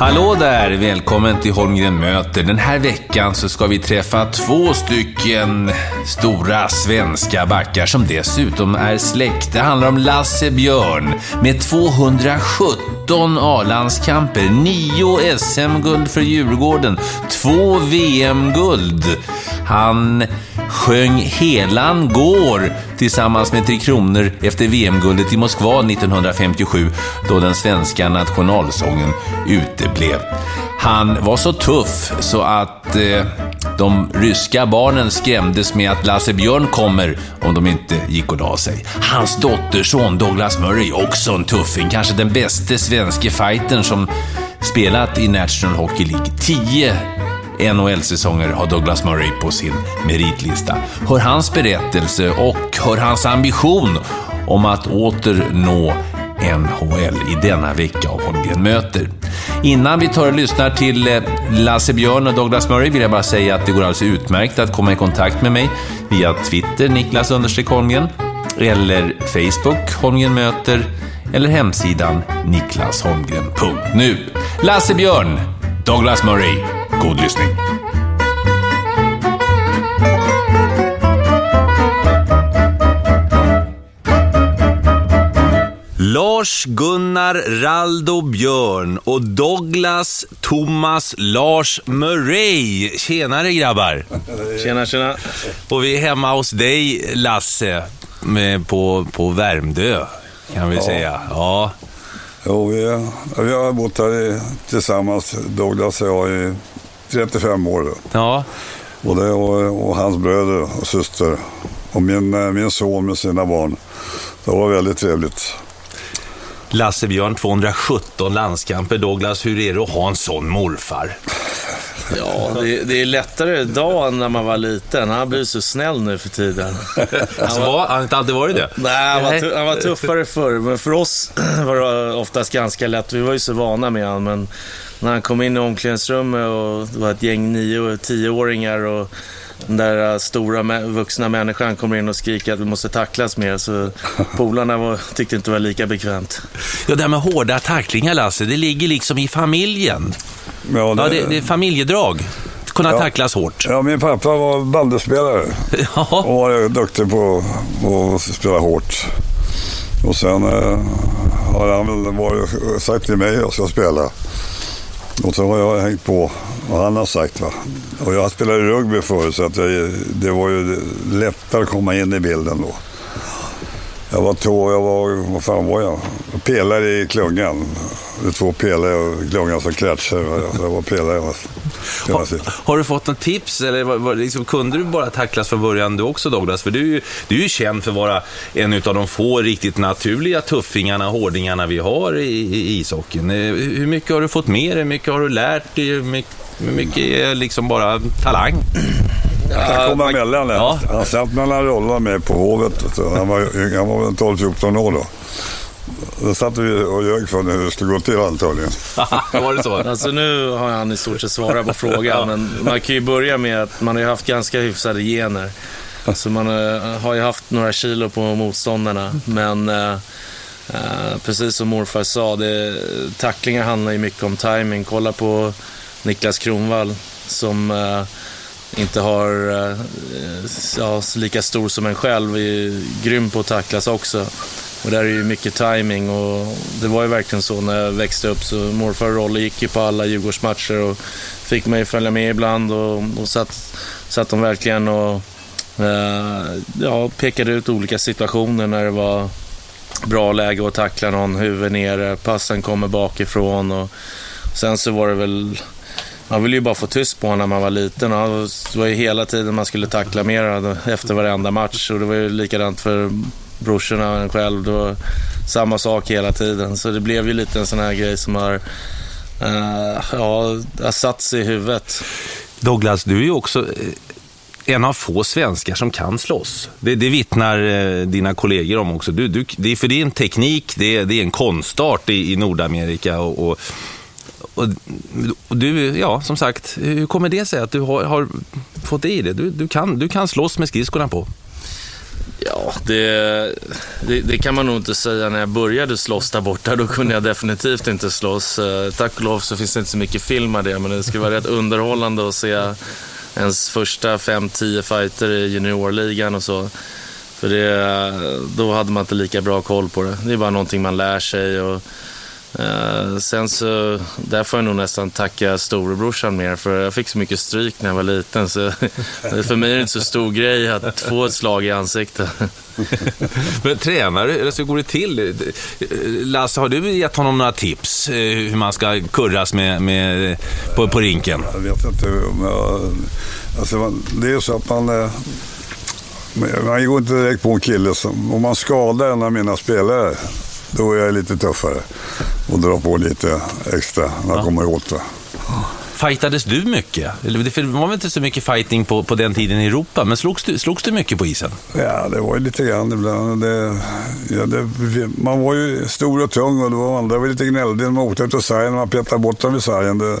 Hallå där! Välkommen till Holmgren möter. Den här veckan så ska vi träffa två stycken stora svenska backar som dessutom är släkt. Det handlar om Lasse Björn med 217 A-landskamper, 9 SM-guld för Djurgården, 2 VM-guld. Han sjöng Helan går tillsammans med Tre Kronor efter VM-guldet i Moskva 1957 då den svenska nationalsången uteblev. Han var så tuff så att eh, de ryska barnen skrämdes med att Lasse Björn kommer om de inte gick och la sig. Hans dotterson Douglas Murray, också en tuffing, kanske den bästa svenske fightern som spelat i National Hockey League. 10 NHL-säsonger har Douglas Murray på sin meritlista. Hör hans berättelse och hör hans ambition om att åter nå NHL i denna vecka av Holmgren möter. Innan vi tar och lyssnar till eh, Lasse Björn och Douglas Murray vill jag bara säga att det går alldeles utmärkt att komma i kontakt med mig via Twitter, Niklas Holmgren, eller Facebook, Holmgren möter, eller hemsidan niklasholmgren.nu. Lasse Björn, Douglas Murray, god lyssning. Lars-Gunnar Raldo Björn och Douglas Thomas Lars Murray. Tjenare grabbar! Tjena, tjena. Och vi är hemma hos dig Lasse, med, på, på Värmdö kan vi säga. Ja. Jo, vi, vi har bott här i, tillsammans, Douglas och jag, i 35 år. Då. ja. Och, det, och, och hans bröder och syster. Och min, eh, min son med sina barn. Det var väldigt trevligt. Lasse Björn, 217 landskamper. Douglas, hur är det att ha en sån morfar? Ja, det, det är lättare idag än när man var liten. Han blir så snäll nu för tiden. Alltså, var, han har inte alltid varit det? Nej, han var, han var tuffare förr. Men för oss var det oftast ganska lätt. Vi var ju så vana med honom. Men när han kom in i omklädningsrummet och det var ett gäng nio och tioåringar och den där äh, stora vuxna människan kommer in och skriker att vi måste tacklas mer. Så polarna var, tyckte inte det var lika bekvämt. Ja, det här med hårda tacklingar, Lasse, det ligger liksom i familjen. Ja, Ja, det, det är familjedrag. Att kunna Ja. tacklas hårt. ja, min pappa var bandyspelare Ja. och var duktig på, på att spela hårt. Och sen eh, har han väl varit, sagt till mig att jag ska spela. Och så har jag hängt på vad han har sagt. Va? Och jag spelade rugby förut så att jag, det var ju lättare att komma in i bilden då. Jag var två, jag var, vad fan var jag? Pelare i klungan. Det är två pelare i klungan som kretsar. Jag var pelare. hela tiden. Har du fått något tips? Eller var, var, liksom, kunde du bara tacklas från början du också Douglas? För du, är ju- du är ju känd för att vara en av de få riktigt naturliga tuffingarna, hårdingarna vi har i, i ishockeyn. Eh, hur mycket har du fått med dig? Hur mycket har du lärt dig? Hur mycket, hur mycket är liksom bara talang? Jag kan komma emellan. Ja. Han satt mellan rollerna med på Hovet. Han var, han var väl 12-14 år då. Då satt vi och ljög för hur det skulle gå till antagligen. var det så? Alltså nu har han i stort sett svarat på frågan, men man kan ju börja med att man har ju haft ganska hyfsade gener. Så man eh, har ju haft några kilo på motståndarna, men eh, precis som morfar sa, det, tacklingar handlar ju mycket om timing. Kolla på Niklas Kronvall som eh, inte har, eh, ja, lika stor som en själv, är grym på att tacklas också. Och där är ju mycket timing och det var ju verkligen så när jag växte upp så morfar och Rolle gick ju på alla Djurgårdsmatcher och fick mig följa med ibland och, och satt, satt de verkligen och eh, ja, pekade ut olika situationer när det var bra läge att tackla någon, huvud nere, passen kommer bakifrån och sen så var det väl man ville ju bara få tyst på honom när man var liten. Det var ju hela tiden man skulle tackla mer efter varenda match och det var ju likadant för brorsorna själv. Det var samma sak hela tiden. Så det blev ju lite en sån här grej som har, uh, ja, har satt sig i huvudet. Douglas, du är ju också eh, en av få svenskar som kan slåss. Det, det vittnar eh, dina kollegor om också. Du, du, det, för det är en teknik, det är, det är en konstart i, i Nordamerika. och, och och, och, du, ja, som sagt, hur kommer det sig att du har, har fått det i det? Du, du, kan, du kan slåss med skridskorna på. Ja, det, det, det, kan man nog inte säga. När jag började slåss där borta, då kunde jag definitivt inte slåss. Eh, tack och lov så finns det inte så mycket film av det, men det skulle vara rätt underhållande att se ens första 5-10 fighter i juniorligan och så. För det, då hade man inte lika bra koll på det. Det är bara någonting man lär sig. Och, sen så, där får jag nog nästan tacka storebrorsan mer för jag fick så mycket stryk när jag var liten så för mig är det inte så stor grej att få ett slag i ansiktet. Men tränar du, så går det till? Lasse, har du gett honom några tips eh, hur man ska kurras med, med, på, på rinken? Jag vet inte om jag, alltså, det är så att man eh, man går inte direkt på en kille som, om man skadar en av mina spelare då är jag lite tuffare och drar på lite extra när jag ja. kommer åt det. Fightades du mycket? Det var väl inte så mycket fighting på, på den tiden i Europa, men slogs du, slogs du mycket på isen? Ja, det var ju lite grann ibland. Det, ja, det, man var ju stor och tung och det var, andra var lite gnällde när man åkte ut sargen, man petade bort dem i sargen. Det,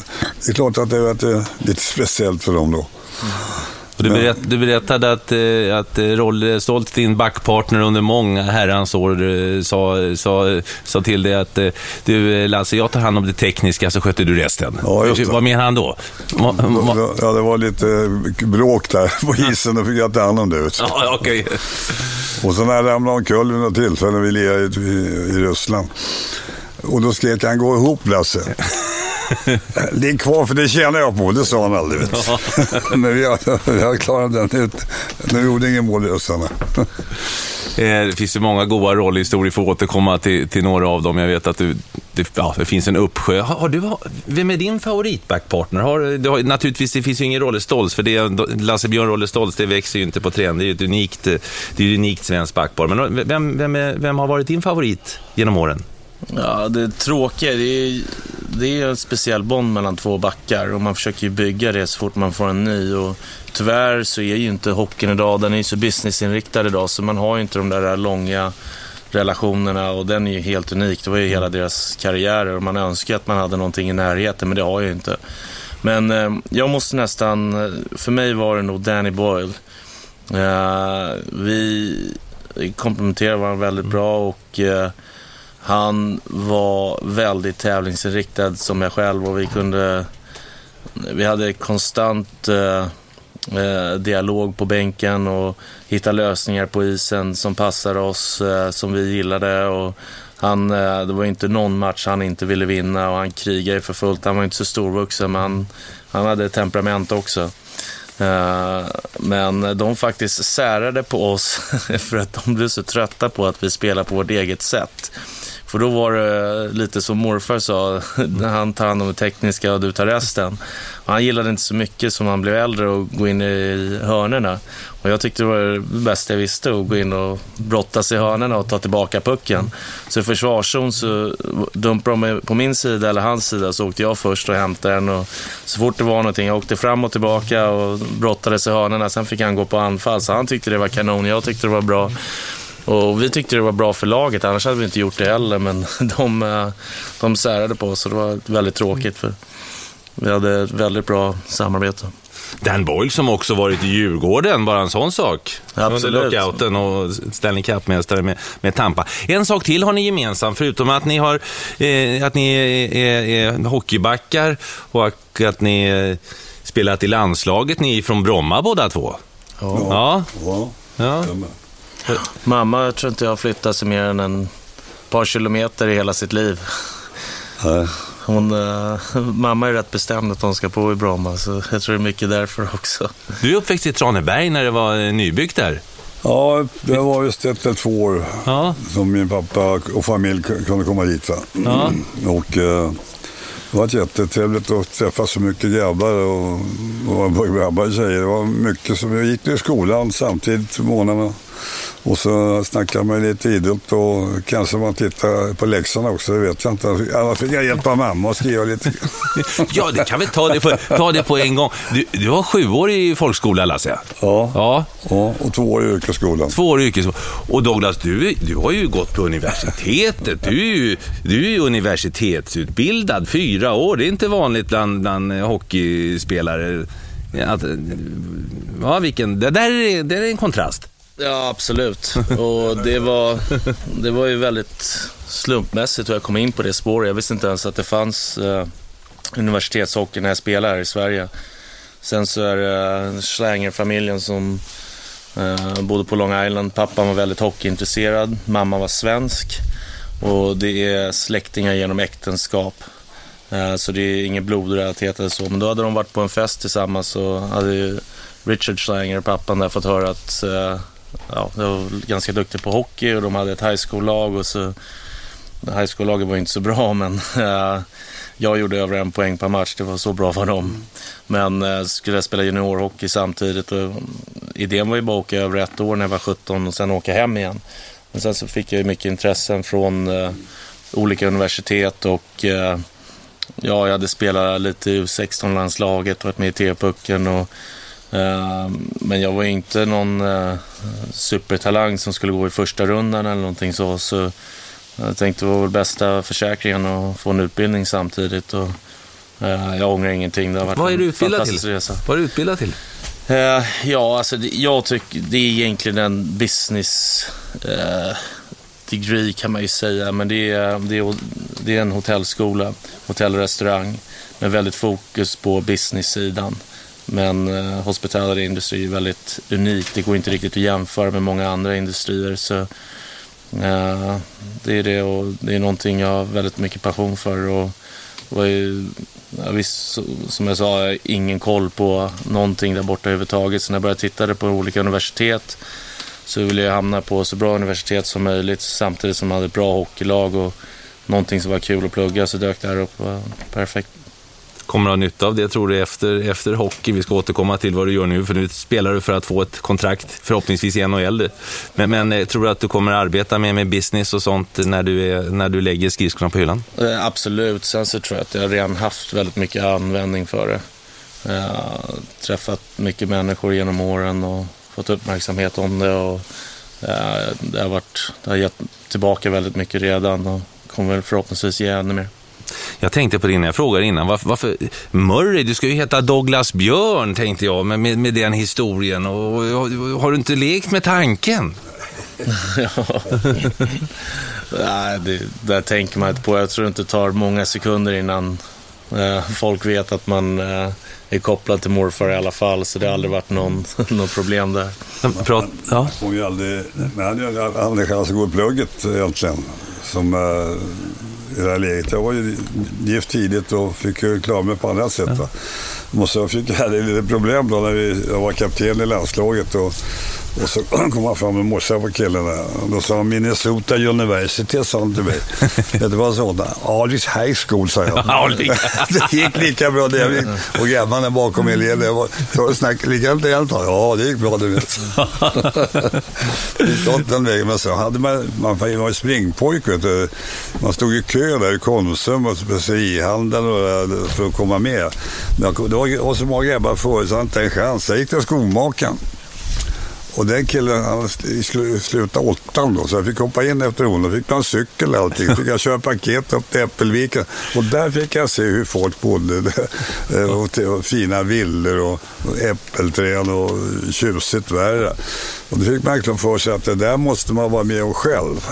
det är klart att det var lite speciellt för dem då. Mm. Du, berätt, du, berättade att, eh, att Rolle Stolt, din backpartner under många herrans år, eh, sa, sa, sa till dig att eh, du Lasse, jag tar hand om det tekniska så sköter du resten. Ja, just det. Vad menar han då? Ja, det var lite bråk där på isen, då fick jag ta hand om det. Ja, okay. Och sen när jag ramlade omkull vid något tillfälle, vi lirade i, i Ryssland. Och då skrek han, gå ihop Lasse. Det är kvar för det tjänar jag på, det sa han aldrig. Ja. Men vi har, vi har klarat den ut. Nu gjorde ingen mål i Östarna. Eh, det finns ju många goda rollhistorier, för att återkomma till, till några av dem. Jag vet att du, det, ja, det finns en uppsjö. Har, har du, vem är din favoritbackpartner? Har, du har, naturligtvis, det finns ju ingen Rolle Stoltz, för det, Lasse Björn Rolle Stoltz, det växer ju inte på trend. Det är ju ett unikt, det är ett unikt svenskt backpar. Men vem, vem, är, vem har varit din favorit genom åren? Ja, det tråkiga, det är, det är en speciell bond mellan två backar och man försöker ju bygga det så fort man får en ny. Och tyvärr så är ju inte hockeyn idag, den är ju så businessinriktad idag så man har ju inte de där långa relationerna och den är ju helt unik. Det var ju hela deras karriärer och man önskar att man hade någonting i närheten men det har jag ju inte. Men eh, jag måste nästan, för mig var det nog Danny Boyle. Eh, vi komplementerar varandra väldigt bra och eh, han var väldigt tävlingsinriktad som jag själv och vi kunde... Vi hade konstant eh, eh, dialog på bänken och hitta lösningar på isen som passade oss, eh, som vi gillade. Och han, eh, det var inte någon match han inte ville vinna och han krigade för fullt. Han var inte så storvuxen men han, han hade temperament också. Eh, men de faktiskt särade på oss för att de blev så trötta på att vi spelar på vårt eget sätt. För då var det lite som morfar sa, han tar hand om det tekniska och du tar resten. Och han gillade inte så mycket som han blev äldre och gå in i hörnerna. Och jag tyckte det var det bästa jag visste, att gå in och brottas i hörnerna och ta tillbaka pucken. Så i försvarszon så dumpade de på min sida eller hans sida så åkte jag först och hämtade den. Och så fort det var någonting, jag åkte fram och tillbaka och brottades i hörnerna. Sen fick han gå på anfall, så han tyckte det var kanon. Jag tyckte det var bra. Och vi tyckte det var bra för laget, annars hade vi inte gjort det heller. Men de, eh, de särade på oss och det var väldigt tråkigt för vi hade ett väldigt bra samarbete. Dan Boyle som också varit i Djurgården, bara en sån sak. Absolut. Under lockouten och Stanley Cup-mästare med, med Tampa. En sak till har ni gemensamt, förutom att ni, har, eh, att ni är, är, är hockeybackar och att ni eh, spelat i landslaget. Ni är från Bromma båda två. Ja. ja. ja. ja. Mamma jag tror inte jag har flyttat sig mer än en par kilometer i hela sitt liv. Nej. Hon, eh, mamma är rätt bestämd att hon ska bo i Bromma, så jag tror det är mycket därför också. Du är uppväxt i Traneberg när det var eh, nybyggt där. Ja, det var just ett eller två år Ja. som min pappa och familj kunde komma dit. Ja. Och eh, det var jättetrevligt att träffa så mycket grabbar och, och grabbar och tjejer. Det var mycket som, jag gick i skolan samtidigt på morgnarna. Och så snackade man lite idrott och kanske man tittade på läxorna också, det vet jag inte. Annars fick jag hjälpa mamma att skriva lite. Ja, det kan vi ta det på, ta det på en gång. Du, du har sju år i folkskola, Lasse. Ja. Ja, Ja, och två år i yrkesskolan. två år i yrkes... Och Douglas, du, du har ju gått på universitetet. Du är ju, du är ju universitetsutbildad, fyra år. Det är inte vanligt bland, bland hockeyspelare. Att, ja, vilken... Det där är, det där är en kontrast. Ja, absolut. Och det var, det var ju väldigt slumpmässigt hur jag kom in på det spåret. Jag visste inte ens att det fanns eh, universitetshockey när jag spelade här i Sverige. Sen så är det eh, Schlanger-familjen som eh, bodde på Long Island. Pappan var väldigt hockeyintresserad, mamman var svensk. Och det är släktingar genom äktenskap. Eh, så det är inget blodrelaterat eller så. Men då hade de varit på en fest tillsammans och hade ju Richard Schlanger, pappan där, fått höra att eh, ja, jag var ganska duktig på hockey och de hade ett high school-lag och så high school-laget var inte så bra men äh, jag gjorde över en poäng per match, det var så bra för dem. Men äh, skulle jag spela juniorhockey samtidigt och mm, idén var ju bara att åka över ett år när jag var 17 och sen åka hem igen. Men sen så fick jag ju mycket intressen från äh, olika universitet och ja, jag hade spelat lite i U16-landslaget, varit med i TV-pucken och men jag var ju inte någon eh, supertalang som skulle gå i första rundan eller någonting så. så jag tänkte det var väl bästa försäkringen att få en utbildning samtidigt. Och, eh, jag ångrar ingenting. Det har varit Vad är du utbildad till? Resa. Vad är du utbildad till? Eh, ja, alltså jag tycker det är egentligen en business degree kan man ju säga. Men det är, det är, det är en hotellskola, hotell och restaurang med väldigt fokus på business-sidan. Men eh, hospitality industri är väldigt unikt. Det går inte riktigt att jämföra med många andra industrier. Så eh, det är det och det är någonting jag har väldigt mycket passion för. Och var ju, jag visst, som jag sa, jag har ingen koll på någonting där borta överhuvudtaget. Så när jag började titta på olika universitet så ville jag hamna på så bra universitet som möjligt samtidigt som jag hade ett bra hockeylag och någonting som var kul att plugga så dök det här upp. Eh, perfekt. Kommer du ha nytta av det tror du efter, efter hockey? Vi ska återkomma till vad du gör nu, för nu spelar du för att få ett kontrakt, förhoppningsvis i NHL. Men, men eh, tror du att du kommer arbeta med, med business och sånt när du, är, när du lägger skridskorna på hyllan? Eh, absolut. Sen så tror jag att jag redan haft väldigt mycket användning för det. Jag har träffat mycket människor genom åren och fått uppmärksamhet om det. Och, det, har varit, det har gett tillbaka väldigt mycket redan och kommer förhoppningsvis ge ännu mer. Jag tänkte på det när jag frågade innan. Varför, varför Murray, du ska ju heta Douglas Björn, tänkte jag, med, med, med den historien. Och, och, har du inte lekt med tanken? Nej, det där tänker man inte på. Jag tror inte det tar många sekunder innan eh, folk vet att man eh, är kopplad till morfar i alla fall. Så det har aldrig varit någon, något problem där. Prat, ja. Hon ju aldrig, men han hade ju aldrig chans att gå i plugget egentligen. Som eh, i det här läget. Jag var ju gift tidigt och fick ju klara mig på andra sätt. Va? Och så fick jag ett litet problem då när vi, jag var kapten i landslaget. Och, och så kom han fram med morsan på killen där. Och Då sa han Minnesota University, sa han till mig. Vad han sa? Alice High School, sa jag. Det gick lika bra det. Och grabbarna bakom eleven, jag var, likadant igen. Ja, det gick bra du vet. Åt den vägen, men så hade man, man var ju springpojk vet du. Man stod i kö där i Konsum och specerihandeln och där för att komma med. Det var, var så många grabbar förut så jag inte en chans. Jag gick till skomakaren. Och den killen han sl- slutade åttan då, så jag fick hoppa in efter honom. Fick man en cykel och allting. Fick jag köra paket upp till Äppelviken. Och där fick jag se hur folk bodde. och, fina villor och, och äppelträd och tjusigt värre. Och då fick man verkligen för sig att det där måste man vara med om själv.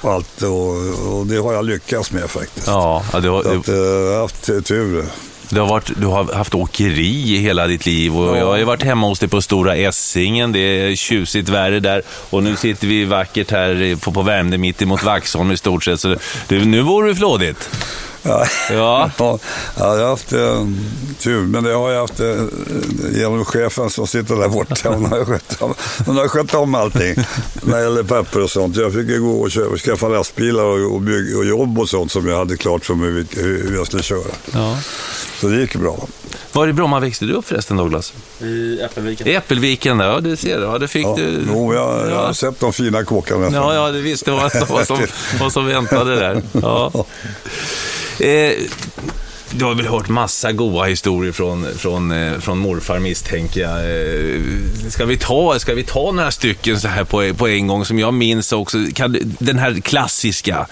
Allt, och, och det har jag lyckats med faktiskt. Ja, ja, det var, Så att, eh, jag har haft tur. Du har, varit, du har haft åkeri i hela ditt liv och jag har ju varit hemma hos dig på Stora Essingen. Det är tjusigt värre där och nu sitter vi vackert här på, på Värmdö mitt emot Vaxholm i stort sett. Så du, nu bor du flådigt. Ja, Ja. ja, jag har haft eh, tur, men det har jag haft eh, genom chefen som sitter där borta. Hon har skött om, hon har skött om allting när det gäller papper och sånt. Jag fick ju gå och köpa, skaffa lastbilar och, och, bygga, och jobb och sånt som jag hade klart för mig hur, hur jag skulle köra. Ja. Så det gick bra. Var i Bromma växte du upp förresten Douglas? I Äppelviken. I Äppelviken ja du ser. Ja, det fick Ja, du. jo, jag, jag har ja. sett de fina kåkarna. Ja, ja, du visste vad, vad, som, vad som väntade där. Ja. Eh, du har väl hört massa goa historier från, från, eh, från morfar misstänker jag. Eh, ska, vi ta, ska vi ta några stycken så här på, på en gång som jag minns också? Kan, den här klassiska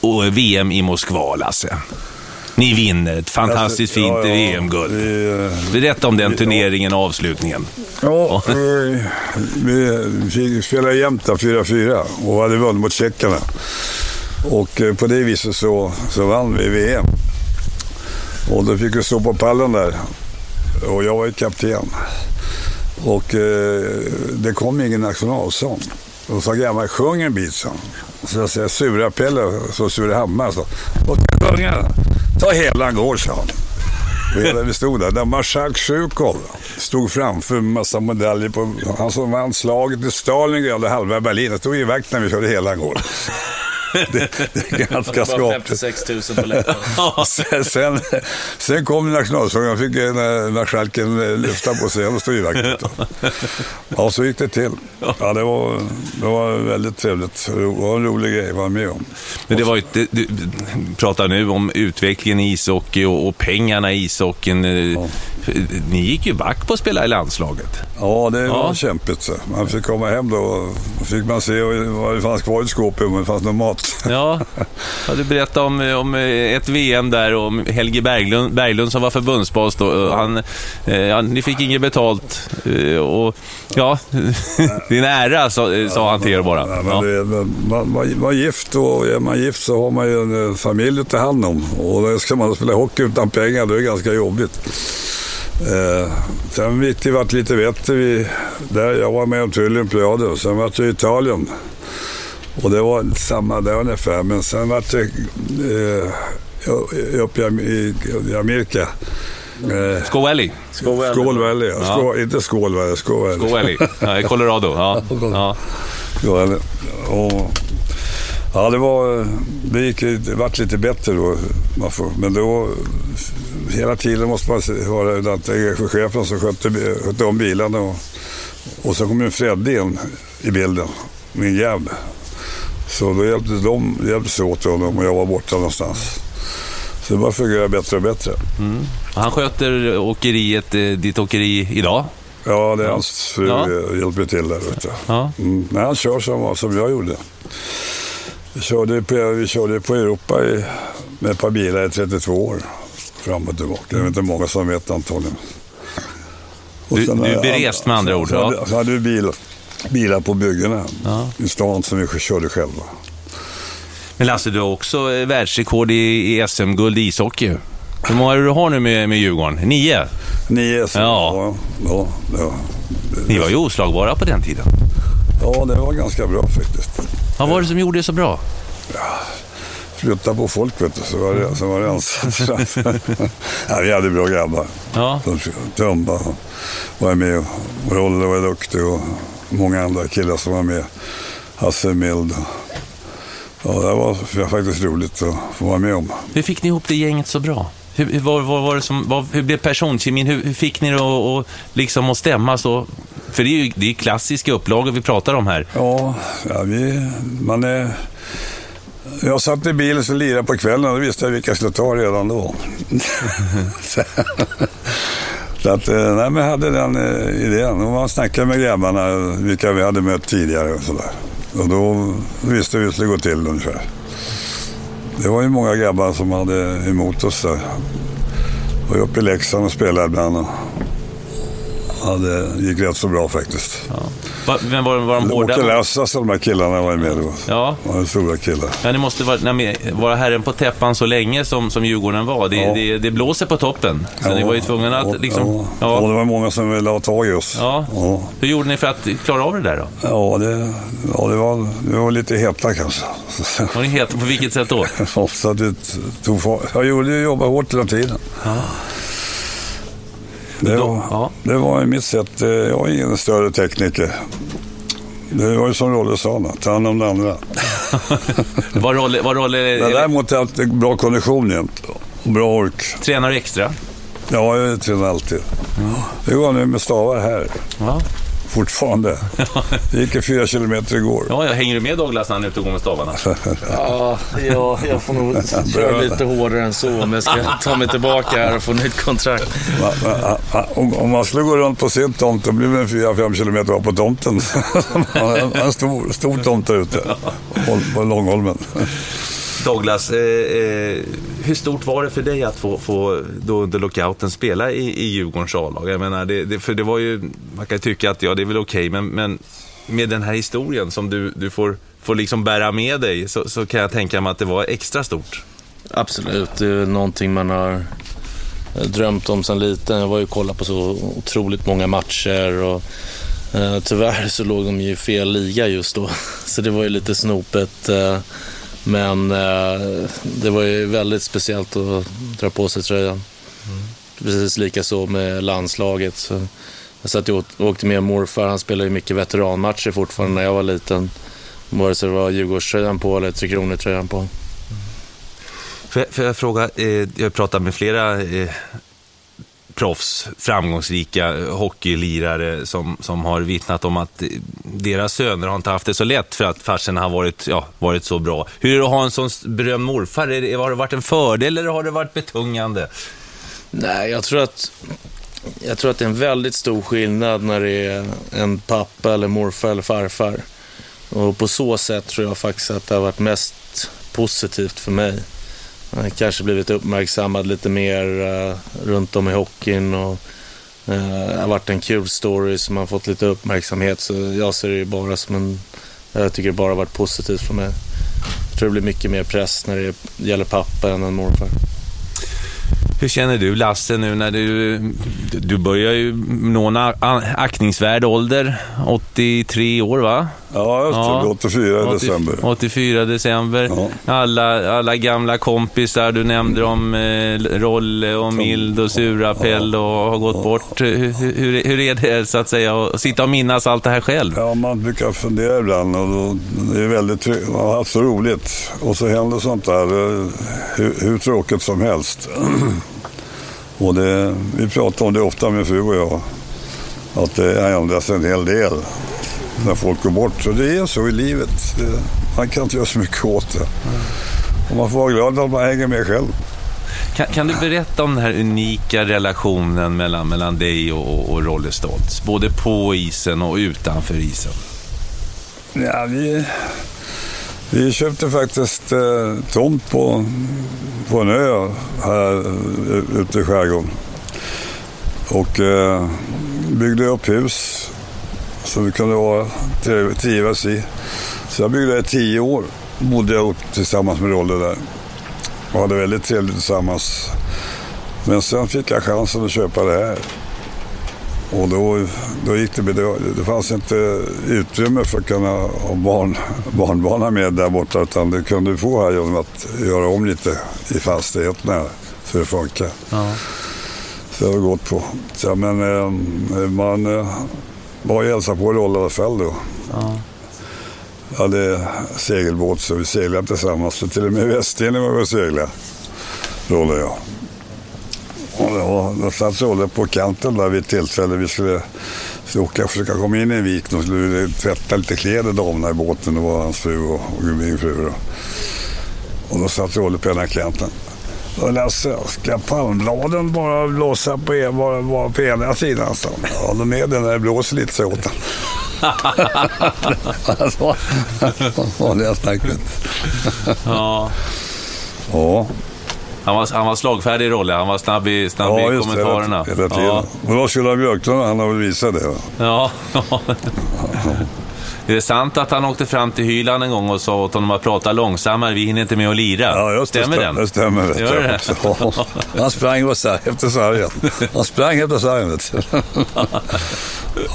och VM i Moskva, Lasse. Ni vinner ett fantastiskt fint Ja, ja, VM-guld. vi, eh, Berätta om den turneringen och avslutningen. Ja, vi, vi fick spela jämnt där, 4-4 och hade vunnit mot tjeckerna. Och eh, på det viset så, så vann vi VM. Och då fick vi stå på pallen där. Och jag var ju kapten. Och eh, det kom ingen nationalsång. Och sa grabbarna, sjung en bit, så. Så jag säger Sura-Pelle, så Surahammar, så. Och ska sjunga? Ta hela gård, sa han. Och hela vi stod där. där Sjukov stod framför en massa medaljer på han som vann slaget i Stalingrad och halva Berlin. Det stod i vakt när vi körde hela gården. Det, det är ganska Bara skapligt. 56 000 på läktaren. Sen, sen, sen kom nationalsången. Jag fick eh, när marskalken eh, lyfta på sig och vakt. Ja, så gick det till. Ja, det var, det var väldigt trevligt. Det var en rolig grej att vara med om. Men det var ju, du, du pratar nu om utvecklingen i ishockey och, och pengarna i ishockeyn. Eh, Ni gick ju back på att spela i landslaget. Ja, det var Ja. kämpigt. Så. Man fick komma hem då och fick man se vad det fanns kvar i skåpet om det fanns någon mat. Ja, ja du berättade om, om ett VM där och om Helge Berglund, Berglund som var förbundsbas då. Han, eh, ja, ni fick inget betalt eh, och ja, din ära sa, sa han till er bara. Ja, men det, man, man, man är gift och är man gift så har man ju en eh, familj att ta hand om. Och ska man spela hockey utan pengar, då är det ganska jobbigt. Eh, sen gick det vart lite bättre. Vi, där jag var med om tre olympiader. Sen var det i Italien. Och det var samma där ungefär. Men sen var det eh, uppe i, i, Amerika. Eh, Skål Valley. Skål Valley, ja. Inte Skål Valley, Skål Valley. Skål Valley. Ja, i Colorado. Ja. Ja. Och, ja, det var... Det gick det vart lite bättre då. Men då... Hela tiden måste man vara där chefen som skötte, skötte om bilarna. Och, och så kom ju Fredde in i bilden, min jävel. Så då hjälpte de hjälptes åt honom och jag var borta någonstans. Så det bara fungerade bättre och bättre. Han sköter åkeriet, eh, ditt åkeri idag. Ja, det är hans fru ja. hjälper till där. Vet du. Ja. Mm. Nej, han kör som, som jag gjorde. Vi körde på, vi körde på Europa i, med ett par bilar i 32 år. Fram och tillbaka. Det är inte många som vet antagligen. Och Du- sen, du är berest med andra ord, Så, ja. hade, så hade vi bil, bilar på byggena Ja. i stan som vi körde själva. Men Lasse, du har också eh, världsrekord i, SM-guld i ishockey. Hur många du har nu med, med Djurgården? Nio? Nio SM. Ja. Ja, ja, Ni var ju oslagbara på den tiden. ja, det var ganska bra faktiskt. Vad var det som gjorde det så bra? Flytta på folk vet du, så var det, så var det ansatt. ja, vi hade bra grabbar. Ja. Tumba var med och Rolle var duktig och många andra killar som var med. Hasse Mild. Ja, det var faktiskt roligt att få vara med om. Hur fick ni ihop det gänget så bra? Hur, vad, vad var det som, vad, hur blev personkemin? Hur, hur fick ni det att, liksom att stämma så? För det är ju det är klassiska upplagor vi pratar om här. Ja, ja vi, man är... Jag satt i bilen och lirade på kvällen och då visste jag vilka jag skulle ta redan då. så att, eh, nej, men jag hade den eh, idén. Och man snackade med grabbarna, vilka vi hade mött tidigare och sådär. Och då visste vi hur det skulle gå till ungefär. Det var ju många grabbar som hade emot oss där. Var ju uppe i Leksand och spelade ibland. Och, Ja, det gick rätt så bra faktiskt. Va, men var, var de hårda? Åke Lassas de där killarna var med då. Ja. De stora killar. Ja, ni måste vara, ni- vara herren på täppan så länge som, som Djurgården var. Det, Ja. det, det blåser på toppen. Så ni var ju tvungna ja, att liksom... Ja, ja. Ja. det var många som ville ha tag i oss. Ja. Ja, Hur gjorde ni för att klara av det där då? ja, det, ja det, var, det var lite heta kanske. Var ni helt, på vilket sätt då? Ofta det tog fart. Jag gjorde ju jobba hårt hela tiden. Det var, ja. det var i mitt sätt. eh, Jag är ingen större tekniker. Det var ju som Rolle sa, ta hand om det andra. Vad roll, vad roll är, Men är, däremot har jag bra kondition jämt. Och bra ork. Tränar du extra? Ja, jag tränar alltid. Det går nu med stavar här. Ja. Fortfarande. Det gick fyra kilometer igår. Ja, jag hänger du med Douglas när han är ute och går med stavarna? Ja, ja, jag får nog köra lite hårdare än så om jag ska ta mig tillbaka här och få nytt kontrakt. Om, man skulle gå runt på sin tomt, då blir det en 4-5 kilometer upp på tomten. Man har en- stor, stor tomt där ute på Långholmen. Douglas, eh, eh, hur stort var det för dig att få, få då under lockouten spela i, i Djurgårdens A-lag? Jag menar, det, det, för det var ju, man kan ju tycka att ja, det är väl okej, men, men med den här historien som du, du får, får liksom bära med dig så, så kan jag tänka mig att det var extra stort. Absolut, det är någonting man har eh, drömt om sedan liten. Jag var ju och kollade på så otroligt många matcher och eh, tyvärr så låg de ju i fel liga just då. Så det var ju lite snopet. Eh, men eh, det var ju väldigt speciellt att dra på sig tröjan. Precis lika så med landslaget. Så jag satt och åkte med morfar, han spelade ju mycket veteranmatcher fortfarande när jag var liten. Vare sig det var Djurgårdströjan på eller Tre Kronor-tröjan på. Får jag, får jag fråga, eh, jag har pratat med flera eh, proffs, framgångsrika hockeylirare som, som har vittnat om att deras söner har inte haft det så lätt för att farsorna har varit, ja, varit så bra. Hur är det att ha en sån berömd morfar? Är det, har det varit en fördel eller har det varit betungande? Nej, jag tror att jag tror att det är en väldigt stor skillnad när det är en pappa eller morfar eller farfar. Och på så sätt tror jag faktiskt att det har varit mest positivt för mig. Har kanske blivit uppmärksammad lite mer uh, runt om i hockeyn och uh, det har varit en kul story som har fått lite uppmärksamhet. Så jag ser det ju bara som en... Jag tycker det bara har varit positivt för mig. Jag tror det blir mycket mer press när det gäller pappa än en morfar. Hur känner du Lasse nu när du, du börjar ju nå en aktningsvärd ålder, 83 år va? Ja, just det. Ja. 84 i 80 december. 84 december. Ja. Alla, alla gamla kompisar, du nämnde om eh, Rolle och Mild och Surapell och har gått bort. Hur, hur, hur är det så att säga att sitta och minnas allt det här själv? Ja, man brukar fundera ibland och då, det är väldigt tryggt. Man har haft så roligt och så händer sånt där eh, hur, hur tråkigt som helst. och det, vi pratar om det ofta med fru och jag. Att det ändras en hel del när folk går bort. Så det är så i livet. Det, man kan inte göra så mycket åt det. Och man får vara glad att man hänger med själv. Kan, kan du berätta om den här unika relationen mellan, mellan dig och, och Rolle Stoltz? Både på isen och utanför isen. Ja, vi, vi köpte faktiskt eh, tomt på, på en ö här eh, ute i skärgården. Och eh, byggde upp hus som vi kunde vara, trivas i. Så jag byggde det i tio år. Bodde jag tillsammans med Rolle där. Och hade väldigt trevligt tillsammans. Men sen fick jag chansen att köpa det här. Och då, då gick det, det, det fanns inte utrymme för att kunna ha barn, barnbarnen med där borta utan det kunde du få här genom att göra om lite i fastigheten här så det funkar. Så det har gått på. Så, men eh, man eh, var ju hälsa på Rolle i alla fall då. Jag hade segelbåt så vi seglade tillsammans. Så till och med i Västindien var vi och seglade. Rolle och jag. Då, då satt Rolle på kanten där vid ett tillfälle. Vi skulle åka och försöka komma in i en vik. Då skulle tvätta lite kläder damerna i båten. Det var hans fru och, och min fru. Då. Och då satt Rolle på ena kanten. Och Lasse, ska palmbladen bara blåsa på, en, bara, bara på ena sidan? Så. Ja, de är det när det blåser lite, så åt han. Det var vanliga snacket. Ja. Ja, Ja, Han var, han var slagfärdig i rollen, han var snabb i, snabb Ja, i just det. kommentarerna. Hela tiden. Ja. Lars-Gunnar Björklund, han har väl visat det. Va? Ja. Är det sant att han åkte fram till Hyland en gång och sa åt honom att prata långsammare, vi hinner inte med att lira? Ja, just det. Stämmer stä- den? Det stämmer. Vet Gör det? Ja. Han sprang efter sargen. Han sprang efter sargen. vet du.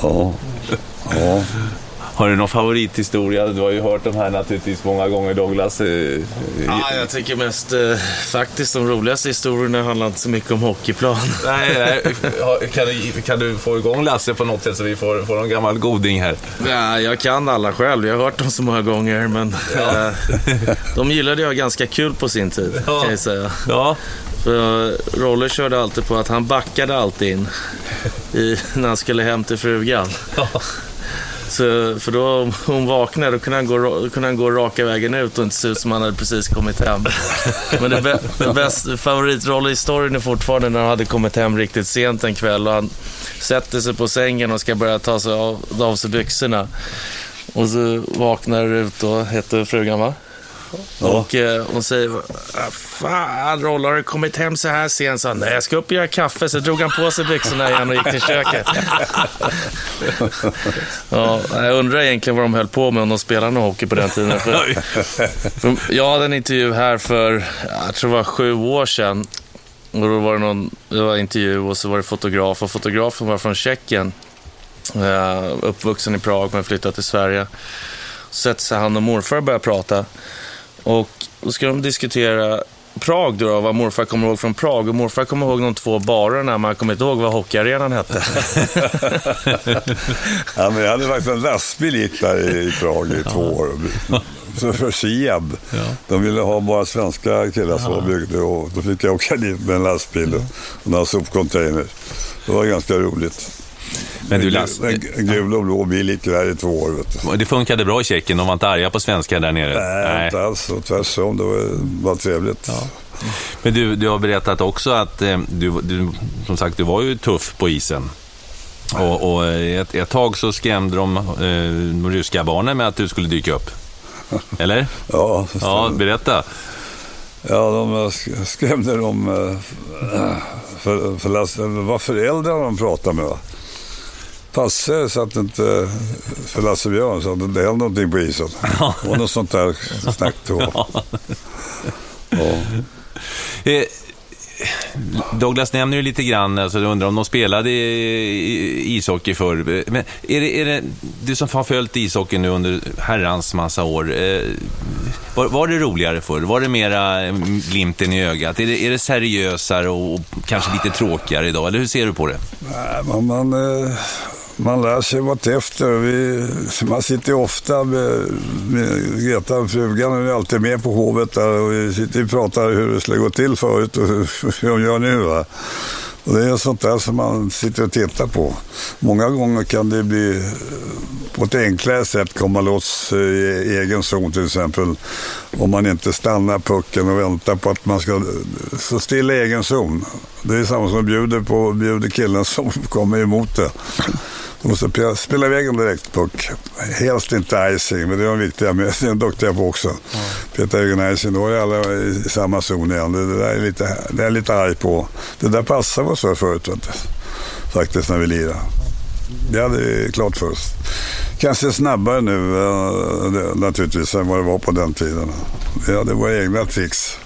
Ja. Ja. Har du någon favorithistoria? Du har ju hört de här naturligtvis många gånger Douglas. eh, Ja, jag tycker mest eh, faktiskt de roligaste historierna handlar inte så mycket om hockeyplan. Nej, nej. Kan, du, kan du få igång Lasse på något sätt så vi får, får en gammal goding här? Ja, jag kan alla själv, jag har hört dem så många gånger. Men eh, de gillade jag ganska kul på sin tid, Ja. kan jag säga. Ja. För Rolle körde alltid på att han backade alltid in i, när han skulle hem till frugan. Så, för då om hon vaknade då kunde han, gå, kunde han gå raka vägen ut och inte se ut som han hade precis kommit hem. Men det, bä, det bästa favoritroll i storyn är fortfarande när han hade kommit hem riktigt sent en kväll och han sätter sig på sängen och ska börja ta sig av, av sig byxorna. Och så vaknar Rut ut då, heter frugan va? Och eh, hon säger, "Ah, fan Rolle har du kommit hem så här sent? Så han, nej jag ska upp och göra kaffe. Så drog han på sig byxorna igen och gick till köket. ja, jag undrar egentligen vad de höll på med om de spelade någon hockey på den tiden. För, för jag hade en intervju här för, jag tror det var sju år sedan. Och då var det någon det var intervju och så var det fotograf och fotografen var från Tjeckien. Eh, uppvuxen i Prag men flyttat till Sverige. Så sätter sig han och morfar och börjar prata. Och då ska de diskutera Prag då, vad morfar kommer ihåg från Prag. Och morfar kommer ihåg de två barerna, men han kommer inte ihåg vad hockeyarenan hette. Ja, men jag hade faktiskt en lastbil gick där i Prag i två år. Så för Siab. De ville ha bara svenska killar som byggde och då fick jag åka dit med en lastbil och några sopcontainer. Det var ganska roligt. Men du Lasse, en, en gul och blå bil gick där i två år. Vet du. det funkade bra i Tjeckien, de var inte arga på svenskar där nere? Nej, inte alls. Tvärtom, det var bara trevligt. Men du, du har berättat också att eh, du, du, som sagt, du var ju tuff på isen. Och, och eh, ett, ett tag så skrämde de, eh, de ryska barnen med att du skulle dyka upp. Eller? Ja, Ja, berätta. Ja, de eh, sk- skrämde dem eh, för, för det var föräldrarna de pratade med. Passe så att inte, för Lasse Björn så att det inte hände någonting på isen. Det var något sånt där snack då. Ja. Eh, Douglas nämner ju lite grann, alltså, du undrar om de spelade ishockey förr. Men är det, är det, du som har följt ishockey nu under herrans massa år, eh, var, var det roligare förr? Var det mera eh, glimten i ögat? Är det, är det seriösare och, och kanske lite tråkigare idag? Eller hur ser du på det? Nej, Man, man, eh, man lär sig vartefter. Vi, man sitter ju ofta med, med Greta, frugan, hon är alltid med på hovet där och vi sitter och pratar hur det skulle gå till förut och hur, hur de gör nu. Va? Och det är sånt där som man sitter och tittar på. Många gånger kan det bli på ett enklare sätt komma loss i egen zon till exempel. Om man inte stannar pucken och väntar på att man ska stå still i egen zon. Det är samma som bjuder på bjuder killen som kommer emot det. Du måste pe- spela iväg en direkt puck. Helst inte icing, men det är de viktiga med. Det är de duktiga på också. Peta iväg en icing, då är alla i samma zon igen. Det, där är lite, det är lite arg på. Det där passar oss för förut, vet du. faktiskt, när vi lirade. Det hade vi klart för oss. Kanske snabbare nu eh, naturligtvis än vad det var på den tiden. Vi hade våra egna tricks.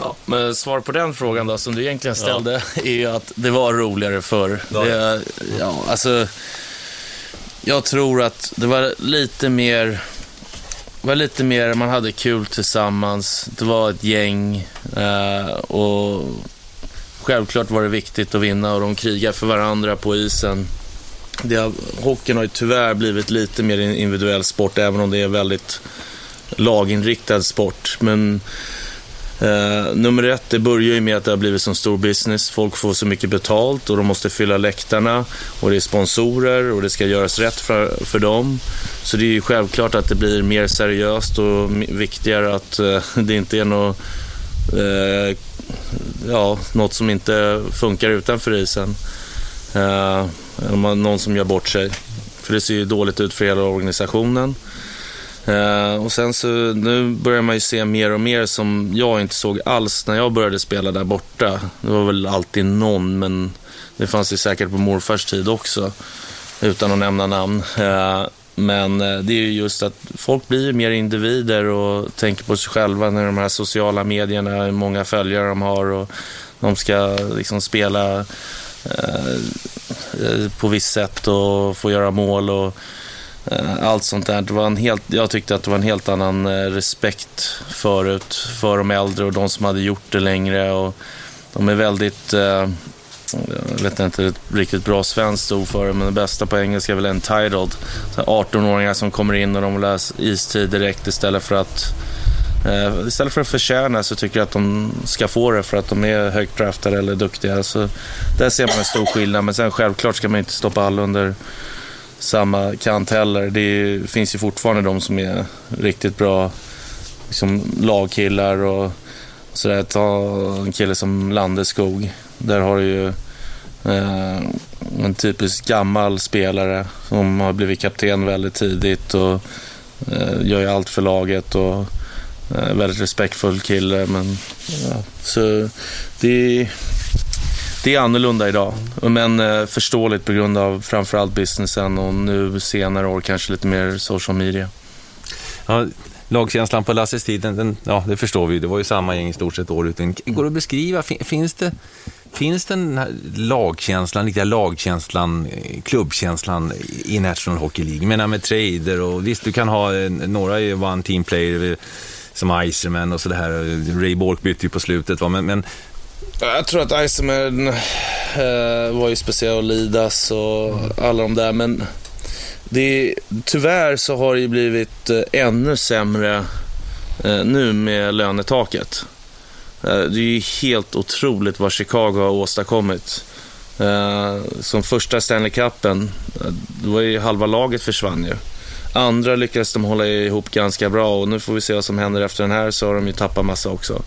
Ja, men svar på den frågan då, som du egentligen ställde, är ju att det var roligare förr. Det, ja, alltså, jag tror att det var lite mer, var lite mer, man hade kul tillsammans, det var ett gäng eh, och självklart var det viktigt att vinna och de krigar för varandra på isen. Det, har- hockeyn har ju tyvärr blivit lite mer individuell sport, även om det är väldigt laginriktad sport. Men Uh, nummer ett, det börjar ju med att det har blivit så stor business. Folk får så mycket betalt och de måste fylla läktarna och det är sponsorer och det ska göras rätt för, för dem. Så det är ju självklart att det blir mer seriöst och viktigare att uh, det inte är något, uh, eh, ja, något som inte funkar utanför isen. Uh, någon som gör bort sig. För det ser ju dåligt ut för hela organisationen. Eh, och sen så, nu börjar man ju se mer och mer som jag inte såg alls när jag började spela där borta. Det var väl alltid någon, men det fanns ju säkert på morfars tid också, utan att nämna namn. Eh, men eh, det är ju just att folk blir mer individer och tänker på sig själva när de här sociala medierna, hur många följare de har och de ska liksom spela eh, eh på visst sätt och få göra mål och Eh, allt sånt där. Det var en helt, jag tyckte att det var en helt annan eh, respekt förut för de äldre och de som hade gjort det längre. Och de är väldigt eh, jag vet inte ett riktigt bra svenskt ord för det, men det bästa på engelska är väl entitled. 18-åringar som kommer in och de vill ha istid direkt istället för att Istället för att förtjäna så tycker jag att de ska få det för att de är högt draftade eller duktiga. Så där ser man en stor skillnad. Men sen självklart ska man inte stoppa alla under samma kant heller. Det finns ju fortfarande de som är riktigt bra liksom, lagkillar och sådär. Ta en kille som Landeskog där har du ju eh, en typisk gammal spelare som har blivit kapten väldigt tidigt och eh, gör ju allt för laget och eh, väldigt respektfull kille. Men, ja, så det, det är annorlunda idag, men eh, förståeligt på grund av framförallt businessen och nu senare år kanske lite mer social media. Ja, lagkänslan på Lasses tid, den, ja, det förstår vi. Det var ju samma gäng i stort sett år ut. Går det att beskriva? Finns det, finns den här lagkänslan, riktiga lagkänslan, klubbkänslan i National Hockey League? Jag menar med trader och visst, du kan ha några i one team player som Iserman och sådär. Ray Bork bytte ju på slutet, va? men, men jag tror att Iserman eh, var ju speciell och Lidas och alla de där, men det, tyvärr så har det ju blivit eh, ännu sämre eh, nu med lönetaket. Eh, det är ju helt otroligt vad Chicago har åstadkommit. Eh, som första Stanley Cupen, eh, då var ju halva laget försvann ju. Andra lyckades de hålla ihop ganska bra och nu får vi se vad som händer efter den här så har de ju tappat massa också.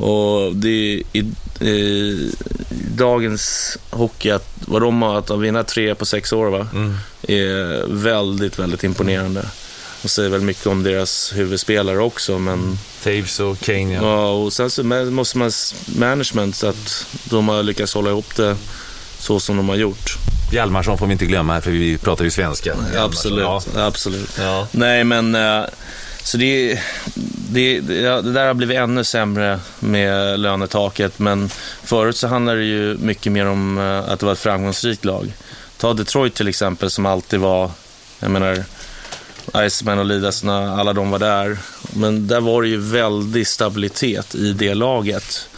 Och det är i, i, dagens hockey, att, vad de har att vinna tre på sex år, va? Mm. är väldigt, väldigt imponerande. Och säger väl mycket om deras huvudspelare också, men... Taves och Kane, ja. ja. och sen så måste man management, så att de har lyckats hålla ihop det så som de har gjort. Hjalmarsson får vi inte glömma här, för vi pratar ju svenska. Absolut, ja. absolut. Ja. Nej, men... Så det, det, det, där har blivit ännu sämre med lönetaket, men förut så handlade det ju mycket mer om eh, att det var ett framgångsrikt lag. Ta Detroit till exempel som alltid var, jag menar, Iceman och Lidasna, alla de var där. Men där var det ju väldig stabilitet i det laget.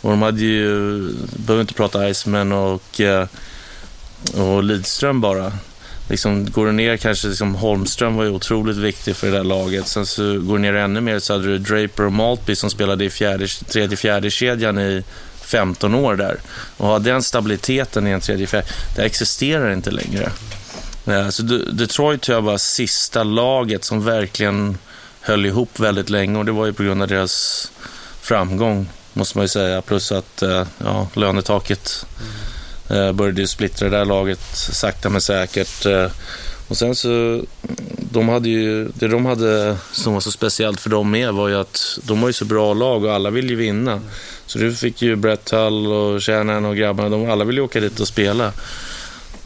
Och de hade ju, behöver inte prata Iceman och, eh, och Lidström bara liksom, går du ner kanske, liksom, Holmström var ju otroligt viktig för det där laget. Sen så går du ner ännu mer så hade du Draper och Maltby som spelade i fjärde, tredje, fjärde kedjan i 15 år där. Och ha den stabiliteten i en tredje, fjärde, det existerar inte längre. Eh, så Detroit tror jag var sista laget som verkligen höll ihop väldigt länge och det var ju på grund av deras framgång, måste man ju säga. Plus att eh, ja, lönetaket mm Eh, började ju splittra det där laget sakta men säkert. Eh, och sen så, de hade ju, det de hade som var så speciellt för dem med var ju att de var ju så bra lag och alla ville ju vinna. Så du fick ju Brett Hull och Shannon och grabbarna, de alla ville ju åka dit och spela.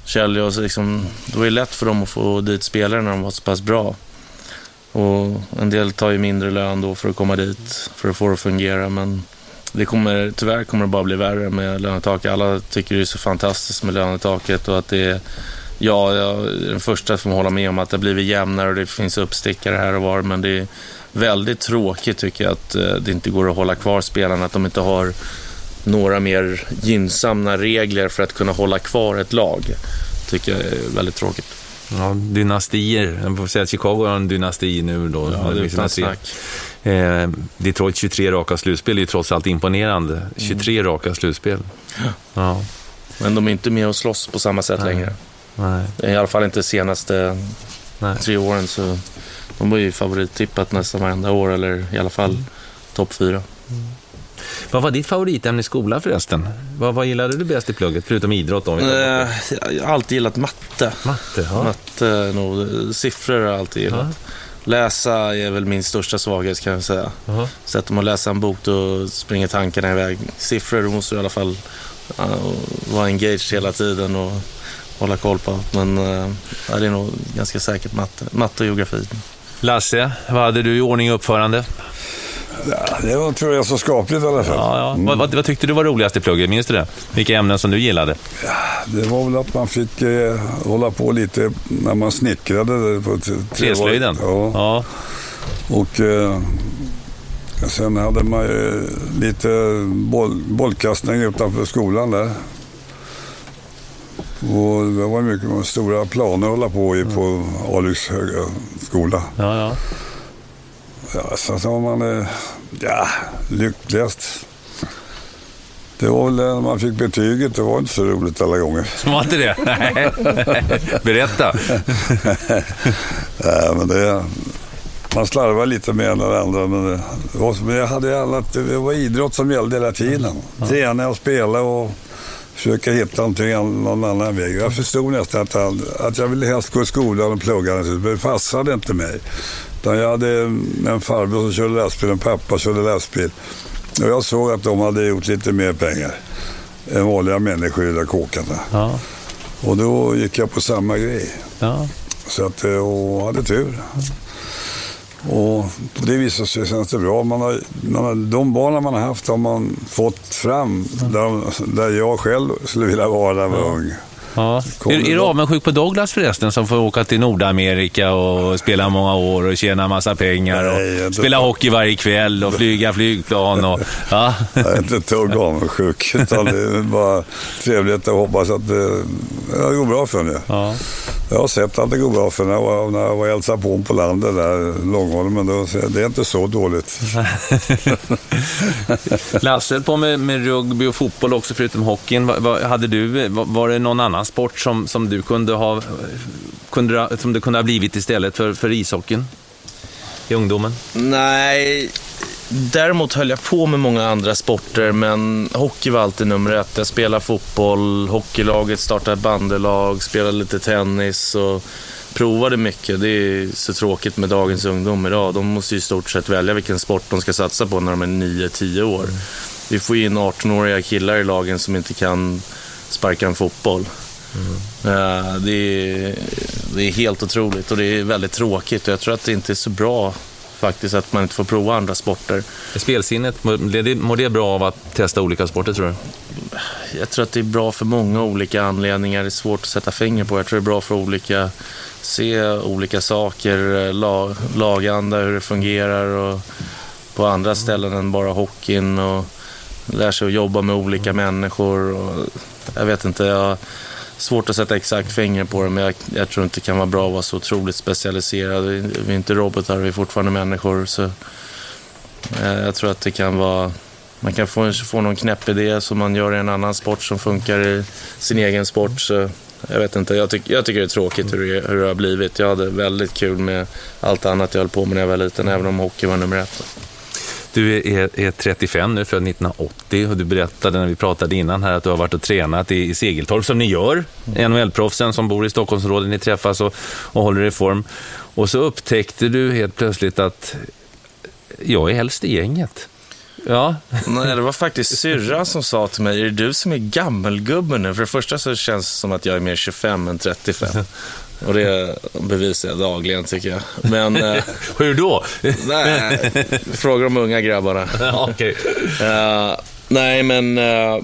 Kjell och liksom, det var ju lätt för dem att få dit spelare när de var så pass bra. Och en del tar ju mindre lön då för att komma dit, för att få det att fungera. Men det kommer, tyvärr kommer det bara bli värre med lönetaket. Alla tycker det är så fantastiskt med lönetaket och att det är Ja, jag är den första som håller med om att det har blivit jämnare och det finns uppstickare här och var, men det är väldigt tråkigt tycker jag att eh, det inte går att hålla kvar spelarna, att de inte har några mer gynnsamma regler för att kunna hålla kvar ett lag. tycker jag är väldigt tråkigt. Ja, dynastier. Jag får säga att Chicago har en dynasti nu då. Ja, det är utan snack. Eh, Detroit 23 raka slutspel är ju trots allt imponerande. 23 mm. raka slutspel. Ja. Men de är inte med och slåss på samma sätt Nej. längre. Nej. I alla fall inte de senaste Nej. tre åren. Så de var ju favorittippat nästan varenda år, eller i alla fall mm. topp fyra. Mm. Vad var ditt favoritämne i skolan förresten? Vad, vad gillade du bäst i plugget, förutom idrott? Då, eh, jag har alltid gillat matte. Matte, ja. Matte, nog, siffror har jag alltid gillat. Ja. Läsa är väl min största svaghet kan jag säga. Jaha. Sätter man att läsa en bok då springer tankarna iväg. Siffror då måste du i alla fall uh, vara engaged hela tiden och hålla koll på. Men uh, det är nog ganska säkert matte, matte och geografi. Lasse, vad hade du i ordning och uppförande? Ja, det var, tror jag så skapligt i alla fall. Ja, ja. Vad, vad, vad tyckte du var roligast i plugget? Minns du det? Vilka ämnen som du gillade? Det var väl att man fick eh, hålla på lite när man snickrade. På Träslöjden? Ja. ja. Och eh, sen hade man ju lite boll, bollkastning utanför skolan där. Och det var mycket stora planer att hålla på i på Alyx höga skola. ja, ja. Ja, sen så var man eh, ja, lyckligast. Det var väl när man fick betyget, det var inte så roligt alla gånger. Var inte det? Nej. Berätta. Nej, men det, man slarvar lite mer än det andra. Men, det, det var, men jag hade alla, det var idrott som gällde hela tiden. Träna och spela och försöka hitta någonting, någon annan väg. Jag förstod nästan att, han, att jag ville helst gå i skolan och plugga. Men det passade inte mig. Utan jag hade en farbror som körde lastbil och en pappa körde lastbil. Och jag såg att de hade gjort lite mer pengar än vanliga människor i de där kåkarna. Ja, Och då gick jag på samma grej. ja. Så att, eh, och hade tur. Och på det viset så känns det bra. Man har, man har, de barnen man har haft har man fått fram där, där jag själv skulle vilja vara när jag var ung. Ja. Är, är du avundsjuk på Douglas förresten som får åka till Nordamerika och spela många år och tjäna massa pengar och Nej, jag- spela hockey varje kväll och flyga flygplan och... Ja. Jag är inte ett dugg avundsjuk. Utan det är bara trevligt och hoppas att det, det går bra för mig. Ja. Jag har sett att det går bra för när jag var, när jag var och hälsade på på landet där, Långholmen. Då, det är inte så dåligt. Lasse höll på med, med rugby och fotboll också förutom hockeyn. Vad, vad, hade du, var, var det någon annan sport som, som du kunde ha kunde, som det kunde ha blivit istället för, för ishockeyn i ungdomen? Nej, däremot höll jag på med många andra sporter, men hockey var alltid nummer ett. Jag spelade fotboll, hockeylaget startade bandelag, spelade lite tennis och provade mycket. Det är så tråkigt med dagens ungdom idag. De måste ju i stort sett välja vilken sport de ska satsa på när de är 9-10 år. Vi får in 18-åriga killar i lagen som inte kan sparka en fotboll. Eh, Det, är, det är helt otroligt och det är väldigt tråkigt och jag tror att det inte är så bra faktiskt att man inte får prova andra sporter. Spelsinnet, mår det, bra av att testa olika sporter tror du? Jag tror att det är bra för många olika anledningar. Det är svårt att sätta finger på. Jag tror det är bra för olika, se olika saker, la, laganda, hur det fungerar och på andra ställen än bara hockeyn och lär sig att jobba med olika människor. Och, jag vet inte, jag svårt att sätta exakt finger på det men jag, jag tror inte det kan vara bra att vara så otroligt specialiserad. Vi, är inte robotar, vi är fortfarande människor. Så, eh, jag tror att det kan vara man kan få, få någon knäpp idé som man gör i en annan sport som funkar i sin egen sport. Så jag vet inte, jag, tyck, jag tycker det är tråkigt hur det, hur det har blivit. Jag hade väldigt kul med allt annat jag höll på med när jag var liten, även om hockey var nummer ett. Du är, är 35 nu, född 1980 och du berättade när vi pratade innan här att du har varit och tränat i, i Segeltorp som ni gör. NHL-proffsen som bor i Stockholmsområdet, ni träffas och, och håller i form. Och så upptäckte du helt plötsligt att jag är äldst i gänget. Ja, Nej, det var faktiskt syrran som sa till mig, är det du som är gammelgubben nu? För det första så känns det som att jag är mer 25 än 35. Och det bevisar jag dagligen tycker jag. Men, eh, hur då? nej, fråga de unga grabbarna. okej. Eh, nej, men eh,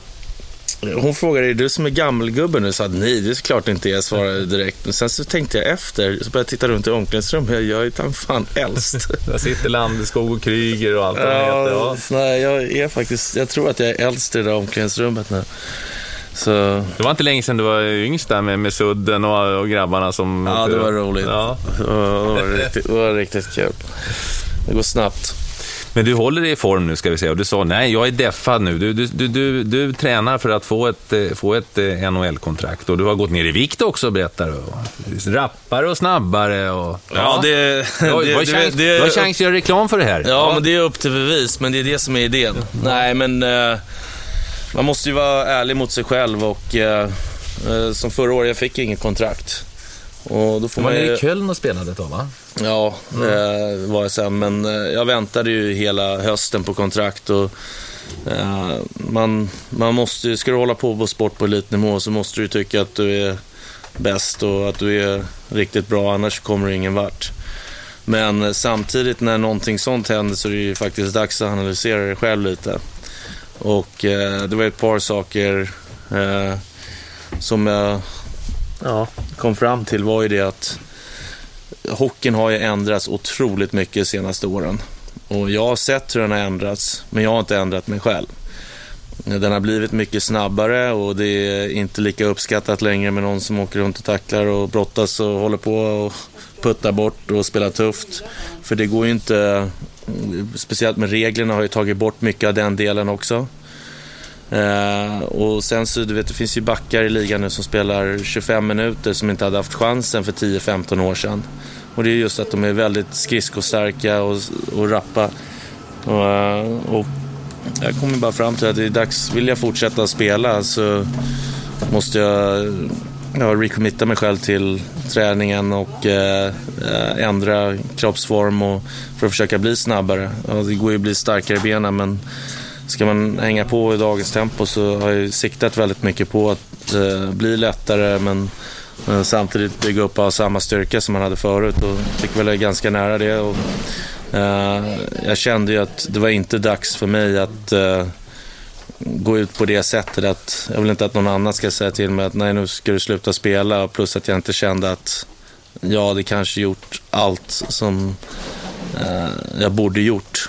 hon frågade, är du som är gammelgubben nu? Jag sa nej, det är klart inte jag svarade direkt. Men sen så tänkte jag efter, så började jag titta runt i omklädningsrummet. Jag är tan fan äldst. Där sitter Landeskog och Kryger och allt vad de heter. Ja. nej, jag är faktiskt, jag tror att jag är äldst i det där omklädningsrummet nu. Så, Det var inte länge sedan du var yngst där med, med Sudden och, och grabbarna som... ja, det var roligt. Ja. Det, var, det, riktigt, det var riktigt kul. Det går snabbt. Men du håller dig i form nu ska vi säga och du sa nej, jag är deffad nu. Du, du, du, du, du tränar för att få ett, eh, få ett eh, NHL-kontrakt och du har gått ner i vikt också berättar du. Rappare och snabbare och... Ja, det, Du har, du har chans, du har chans att göra reklam för det här. Ja, men det är upp till bevis, men det är det som är idén. Nej, men eh, man måste ju vara ärlig mot sig själv och eh, eh, som förra året, jag fick inget kontrakt. Och då får var man nere ju... i Köln och spelade ett tag va? Ja, det var jag sen. Men eh, jag väntade ju hela hösten på kontrakt. Och, eh, man, man måste, ju- ska du hålla på på sport på elitnivå så måste du tycka att du är bäst och att du är riktigt bra. Annars kommer du ingen vart. Men eh, samtidigt när någonting sånt händer så är det ju faktiskt dags att analysera det själv lite. Och eh, det var ett par saker eh, som jag ja, kom fram till var ju det att hockeyn har ju ändrats otroligt mycket de senaste åren. Och jag har sett hur den har ändrats, men jag har inte ändrat mig själv. Den har blivit mycket snabbare och det är inte lika uppskattat längre med någon som åker runt och tacklar och brottas och håller på och puttar bort och spelar tufft. För det går ju inte, speciellt med reglerna har ju tagit bort mycket av den delen också. Eh, och sen så, du vet, det finns ju backar i ligan nu som spelar 25 minuter som inte hade haft chansen för 10-15 år sedan. Och det är just att de är väldigt skridskostarka och, och rappa. Och, eh, och jag kommer bara fram till att det är dags, vill jag fortsätta spela så måste jag ja, recommitta mig själv till träningen och eh, eh, ändra kroppsform och, för att försöka bli snabbare. Ja, det går ju att bli starkare i benen men ska man hänga på i dagens tempo så har jag siktat väldigt mycket på att eh, bli lättare men eh, samtidigt bygga upp av samma styrka som man hade förut och fick väl ganska nära det. Och, eh, jag kände ju att det var inte dags för mig att eh, gå ut på det sättet att jag vill inte att någon annan ska säga till mig att nej nu ska du sluta spela plus att jag inte kände att jag hade kanske gjort allt som eh, jag borde gjort.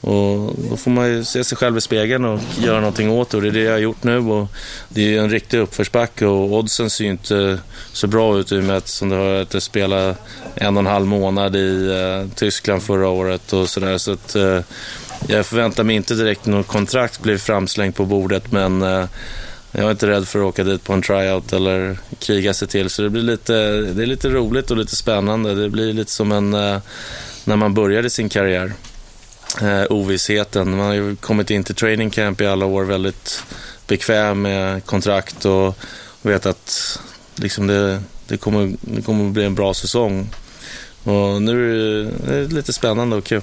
Och då får man ju se sig själv i spegeln och göra någonting åt det. Och det är det jag har gjort nu. Och det är ju en riktig uppförsbacke och oddsen ser ju inte så bra ut i och med att, som du hör, att jag spelade en och en halv månad i eh, Tyskland förra året och sådär. Så att eh, jag förväntar mig inte direkt något kontrakt blir framslängt på bordet men eh, jag är inte rädd för att åka dit på en tryout eller kriga sig till. Så det blir lite, det är lite roligt och lite spännande. Det blir lite som en, eh, när man började sin karriär eh, ovissheten. Man har ju kommit in till training camp i alla år väldigt bekväm med kontrakt och vet att liksom det, det, kommer, det kommer att bli en bra säsong. Och nu är det, lite spännande och kul.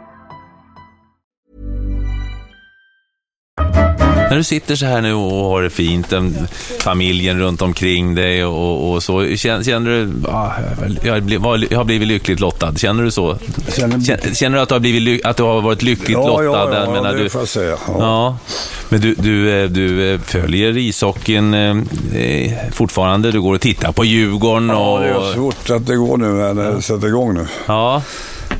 När du sitter så här nu och har det fint, en, familjen runt omkring dig och, och så, känner, känner du, ah, jag, har blivit- lyckligt lottad, känner du så? Känner- Känner, du att du har, blivit, att du har varit lyckligt Ja, lottad? ja, ja, menar, det du, får jag säga. Ja. Ja, men du, du, eh, du eh, följer ishockeyn eh, eh, fortfarande. Du går och tittar på Djurgården Ja, och... det är svårt att det går nu när det sätter igång nu. Ja.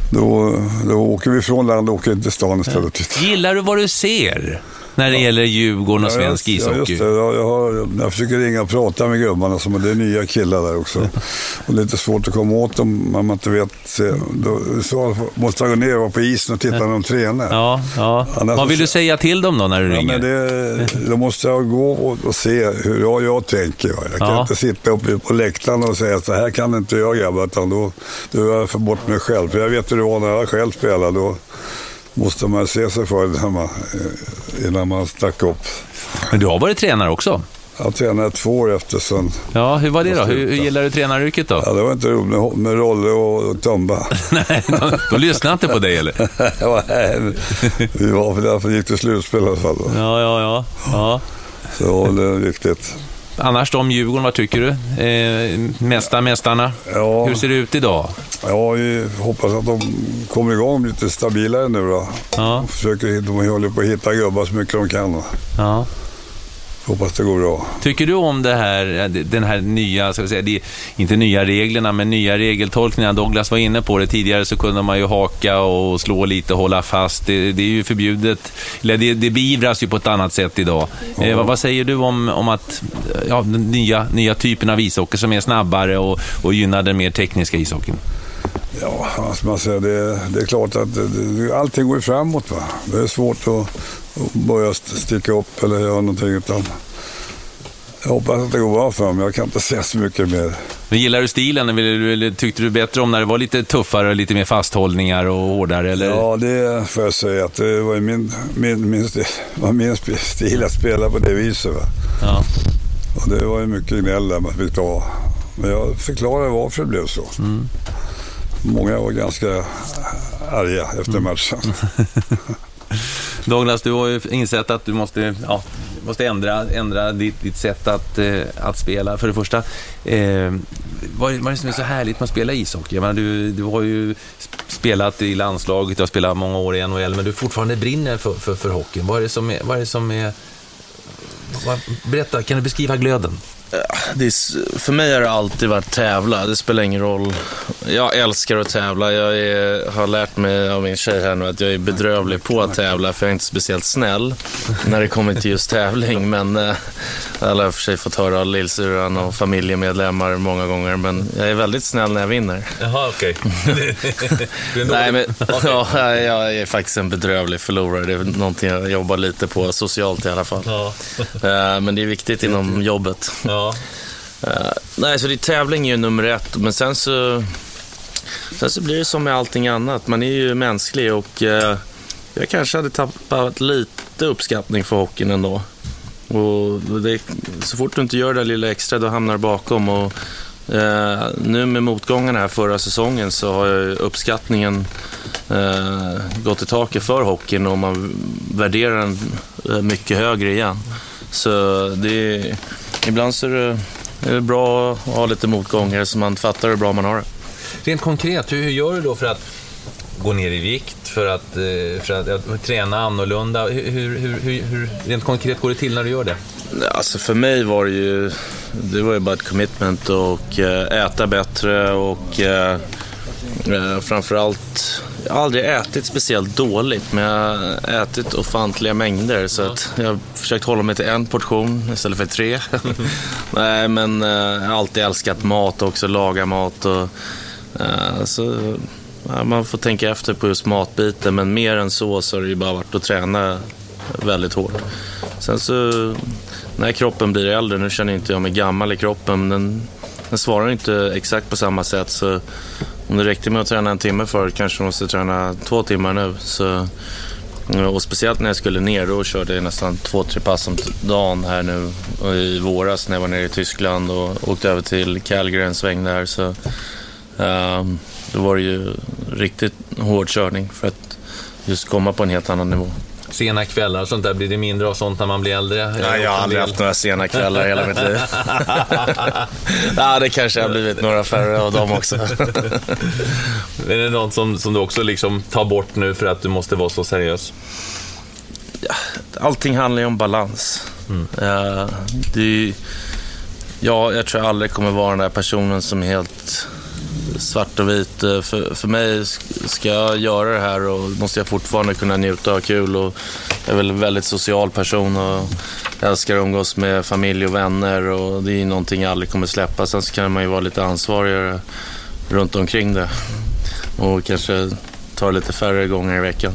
Då, då åker vi från land och åker till stan istället. Gillar du vad du ser? När det gäller Djurgården och svensk ja, ishockey? Ja, just det. Jag, jag, har, jag försöker ringa och prata med gubbarna, som det är nya killar där också. Och lite svårt att komma åt dem om man inte vet. Se, då, så måste jag gå ner och vara på isen och titta när de tränar. Ja, ja. Annars Vad vill du säga till dem då när du Ja, ringer? men det, då måste jag gå och, och se hur jag, jag tänker. va. Jag kan Ja. inte sitta uppe på läktaren och säga så här kan inte jag grabbar, utan då, då gör jag för bort mig själv. För jag vet hur det var när jag själv spelade. Då måste man se sig för innan man, eh, innan man stack upp. Men du har varit tränare också? Jag tränade två år efter sen. Ja, hur var det då? Hur, hur gillar du tränaryrket då? Ja, det var inte roligt med, Rolle och, Tumba. Nej, de, de lyssnade inte på dig eller? Nej, Vi var för därför gick till slutspel i alla fall. då. Ja, ja, ja. ja. Så det är viktigt. Annars om Djurgården, vad tycker du? Eh, mästa, mästarna. Ja. Hur ser det ut idag? Ja, vi hoppas att de kommer igång lite stabilare nu då. Ja. Försöker, de håller på att hitta gubbar så mycket de kan. Ja. Hoppas det går bra. Tycker du om det här, den här nya, ska vi säga, det, inte nya reglerna, men nya regeltolkningarna? Douglas var inne på det. Tidigare så kunde man ju haka och slå lite och hålla fast. Det, det är ju förbjudet, eller det, det beivras ju på ett annat sätt idag. Eh, vad, vad säger du om, om att, ja, den nya, nya typen av ishockey som är snabbare och, och gynnar den mer tekniska ishockeyn? Ja, vad ska man säga? Det, det är klart att det, allting går framåt. Va? Det är svårt att, att börja st- sticka upp eller göra någonting. Utan jag hoppas att det går bra för mig. Jag kan inte säga så mycket mer. Men gillar du stilen, eller, tyckte du bättre om när det var lite tuffare, lite mer fasthållningar och hårdare? Eller? Ja, det får jag säga. Att det var min, min, min, stil, var min stil att spela på det viset. Va? Ja. Och det var ju mycket gnäll där man fick ta. Men jag förklarade varför det blev så. Många var ganska arga efter matchen. Douglas, du har ju insett att du måste, ja, måste ändra, ändra ditt, ditt sätt att, eh, att spela. För det första, eh, vad, vad är det som är så härligt med att spela ishockey? Jag menar, du, du har ju sp- spelat i landslaget, du har spelat många år i NHL, men du fortfarande brinner för, för, för hockeyn. Vad är det som är... Vad är, det som är vad, berätta, kan du beskriva glöden? Det är, för mig har det alltid varit tävla. Det spelar ingen roll. Jag älskar att tävla. Jag är, har lärt mig av min tjej här nu att jag är bedrövlig på att tävla för jag är inte speciellt snäll när det kommer till just tävling. Men eh, alla har för sig fått höra av lillsyrran och familjemedlemmar många gånger. Men jag är väldigt snäll när jag vinner. Jaha, okej. Nej, men, ja, jag är faktiskt en bedrövlig förlorare. Det är någonting jag jobbar lite på socialt i alla fall. Eh, Men det är viktigt inom jobbet. ja. Uh, nej, så det, tävling är ju nummer ett, men sen så, sen så blir det som med allting annat. Man är ju mänsklig och uh, jag kanske hade tappat lite uppskattning för hockeyn ändå. Och det, så fort du inte gör det där lilla extra, då hamnar du bakom. Och, uh, nu med motgångarna här förra säsongen så har ju uppskattningen gått i taket för hockeyn och man värderar den mycket högre igen. Så det är, ibland så är det, är det bra att ha lite motgångar så man fattar hur bur man har det. Rent konkret, hur, hur gör du då för att gå ner i vikt, för att, eh, för att, att träna annorlunda? Hur, hur, hur, hur, hur rent konkret går det till när du gör det? Alltså för mig var det ju, det var ju bara ett commitment och eh, äta bättre och eh, eh, framförallt, jag har aldrig ätit speciellt dåligt men jag har ätit ofantliga mängder så att jag har försökt hålla mig till en portion istället för tre. Nej men eh, jag har alltid älskat mat också, laga mat och eh, så man får tänka efter på just matbiten men mer än så så har det ju bara varit att träna väldigt hårt. Sen så när kroppen blir äldre, nu känner inte jag mig gammal i kroppen, men den, den svarar inte exakt på samma sätt. Så om det räckte med att träna en timme förut kanske jag måste träna två timmar nu. Så, eh, och speciellt när jag skulle ner, då körde jag nästan två, tre pass om dagen här nu i våras när jag var nere i Tyskland och åkte över till Calgary en sväng där. Så, ehm, då var det ju riktigt hård körning för att just komma på en helt annan nivå. Sena kvällar och sånt där, blir det mindre av sånt när man blir äldre? Nej, jag har aldrig haft några sena kvällar i hela mitt liv. ja, det kanske har blivit några färre av dem också. Är det något som, som du också liksom tar bort nu för att du måste vara så seriös? Allting handlar ju om balans. Eh, det är, ja, jag tror jag aldrig kommer vara den där personen som helt svart och vit. Eh, för, för mig, ska jag göra det här och måste jag fortfarande kunna njuta och ha kul. Och jag är väl en väldigt social person och älskar att umgås med familj och vänner och det är någonting jag aldrig kommer släppa. Sen så kan man ju vara lite ansvarigare runt omkring det och kanske ta det lite färre gånger i veckan.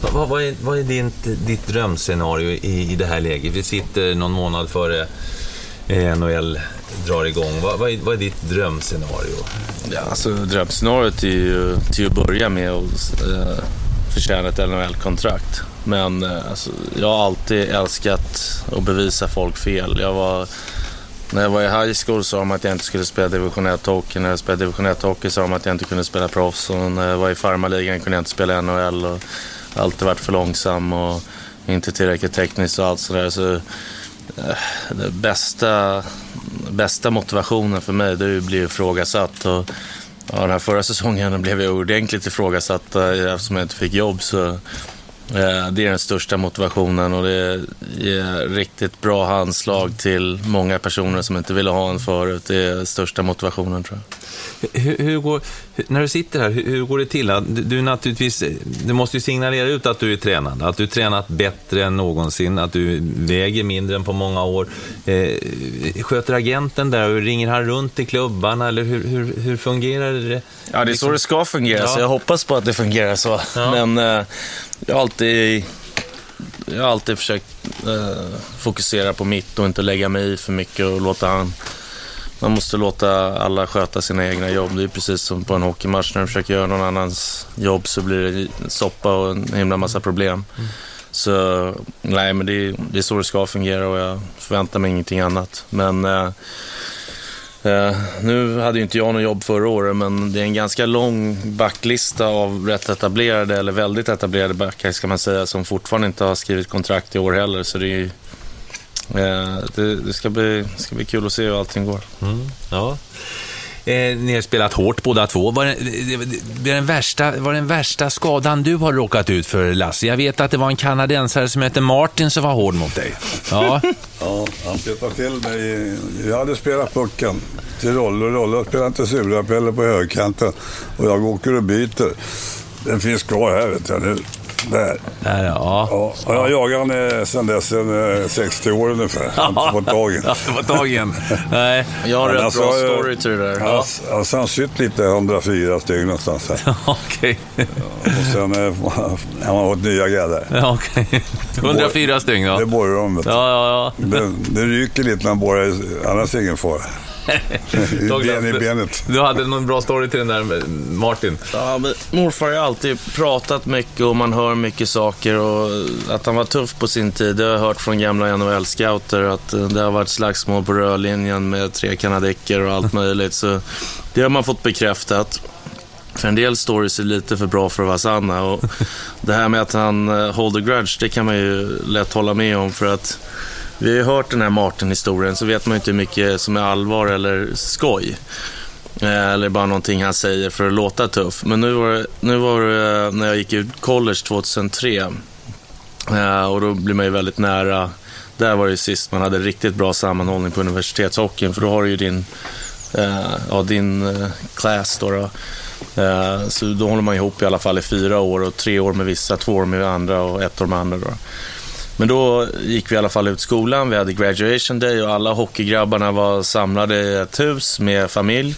Vad, vad, är, vad är din, ditt drömscenario i, i det här läget? Vi sitter någon månad före eh, NHL drar igång. Vad, vad, är, vad är ditt drömscenario? Ja, alltså, drömscenariot är ju till att börja med att eh, förtjäna ett NHL-kontrakt. Men eh, alltså, jag har alltid älskat att bevisa folk fel. Jag var, när jag var i high school sa de att jag inte skulle spela division 1-hockey. När jag spelade division 1-hockey sa de att jag inte kunde spela proffs. Och när jag var i farmarligan kunde jag inte spela NHL. Och alltid varit för långsam och inte tillräckligt tekniskt och allt sådär. Så, eh, det bästa, bästa motivationen för mig det är att bli ifrågasatt. Och, ja, den här förra säsongen blev jag ordentligt ifrågasatt eh, eftersom jag inte fick jobb. Så, eh, det är den största motivationen och det ger riktigt bra handslag till många personer som inte ville ha en förut. Det är den största motivationen tror jag. Hur, hur går, när du sitter här, hur, hur, går det till? Du, du, naturligtvis, du måste ju signalera ut att du är tränad, att du tränat bättre än någonsin, att du väger mindre än på många år. Eh, sköter agenten där och ringer han runt i klubbarna eller hur, hur, hur fungerar det? Ja, det är så det ska fungera, ja. så jag hoppas på att det fungerar så. Ja. Men eh, jag har alltid jag har alltid försökt eh, fokusera på mitt och inte lägga mig i för mycket och låta han man måste låta alla sköta sina egna jobb. Det är precis som på en hockeymatch. När du försöker göra någon annans jobb så blir det soppa och en himla massa problem. Mm. Så nej, men det är, det är så det ska fungera och jag förväntar mig ingenting annat. Men eh, eh, nu hade ju inte jag något jobb förra året, men det är en ganska lång backlista av rätt etablerade, eller väldigt etablerade backar ska man säga, som fortfarande inte har skrivit kontrakt i år heller. Så det är det, det, ska, bli, ska bli kul att se hur allting går. Mm, ja. Eh, ni har spelat hårt båda två. Var det, det, den värsta, var den värsta skadan du har råkat ut för, Lasse? Jag vet att det var en kanadensare som hette Martin som var hård mot dig. Ja, ja han petade till mig. Jag hade spelat pucken till Rolle och Rolle spelade inte surapelle på högkanten och jag åker och byter. Den finns kvar här vet jag nu. Där. Där ja. ja. Och jag har jagat honom sedan dess, sedan 60 år ungefär. Jag har inte fått tag i fått tag i Nej. Jag har en rätt alltså, bra story till det där. Ja. Alltså, han sytt lite, 104 stygn någonstans här. Okej. Okay. och sen eh, har man fått nya gräddar. Ja, okej. Okay. 104 stygn ja. Det borrar de, Ja, ja, ja. Det, det ryker lite när man borrar, annars är ingen fara. ben i benet. Du hade någon bra story till den där Martin. Ja, morfar har alltid pratat mycket och man hör mycket saker. Och att han var tuff på sin tid, det har jag hört från gamla NHL-scouter. Att eh, det har varit slagsmål på rörlinjen med tre kanadicker och allt möjligt. Så det har man fått bekräftat. För en del stories är lite för bra för att vara sanna. Och det här med att han uh, hold a grudge, det kan man ju lätt hålla med om. för att vi har ju hört den här Martin-historien, så vet man ju inte hur mycket som är allvar eller skoj. Eh, eller bara någonting han säger för att låta tuff. Men nu var det, nu var det eh, när jag gick ut college 2003. Eh, och då blir man ju väldigt nära. Där var det sist man hade riktigt bra sammanhållning på universitetshockeyn. För då har du ju din, ja, din class då. då. Så då håller man ihop i alla fall i fyra år och tre år med vissa, två år med andra och ett år med andra. Då. Men då gick vi i alla fall ut skolan, vi hade graduation day och alla hockeygrabbarna var samlade i ett hus med familj.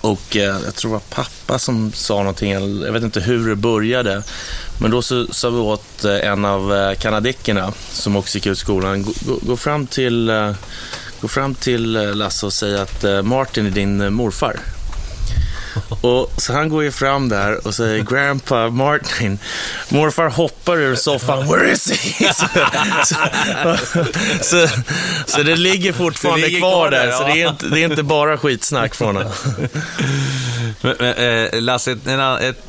Och eh, jag tror det var pappa som sa någonting, jag vet inte hur det började. Men då så sa vi åt eh, en av eh, kanadickerna som också gick ut skolan, gå, gå, gå fram till, eh, gå fram till Lasse och säg att Martin är din morfar. Och så han går ju fram där och säger Grandpa Martin. Morfar hoppar ur soffan. Where is he? så, så, så, så, det ligger fortfarande det ligger kvar, kvar där. Ja. Så det är, inte, det är inte bara skitsnack från honom. Men, men, eh, Lasse, en, ett,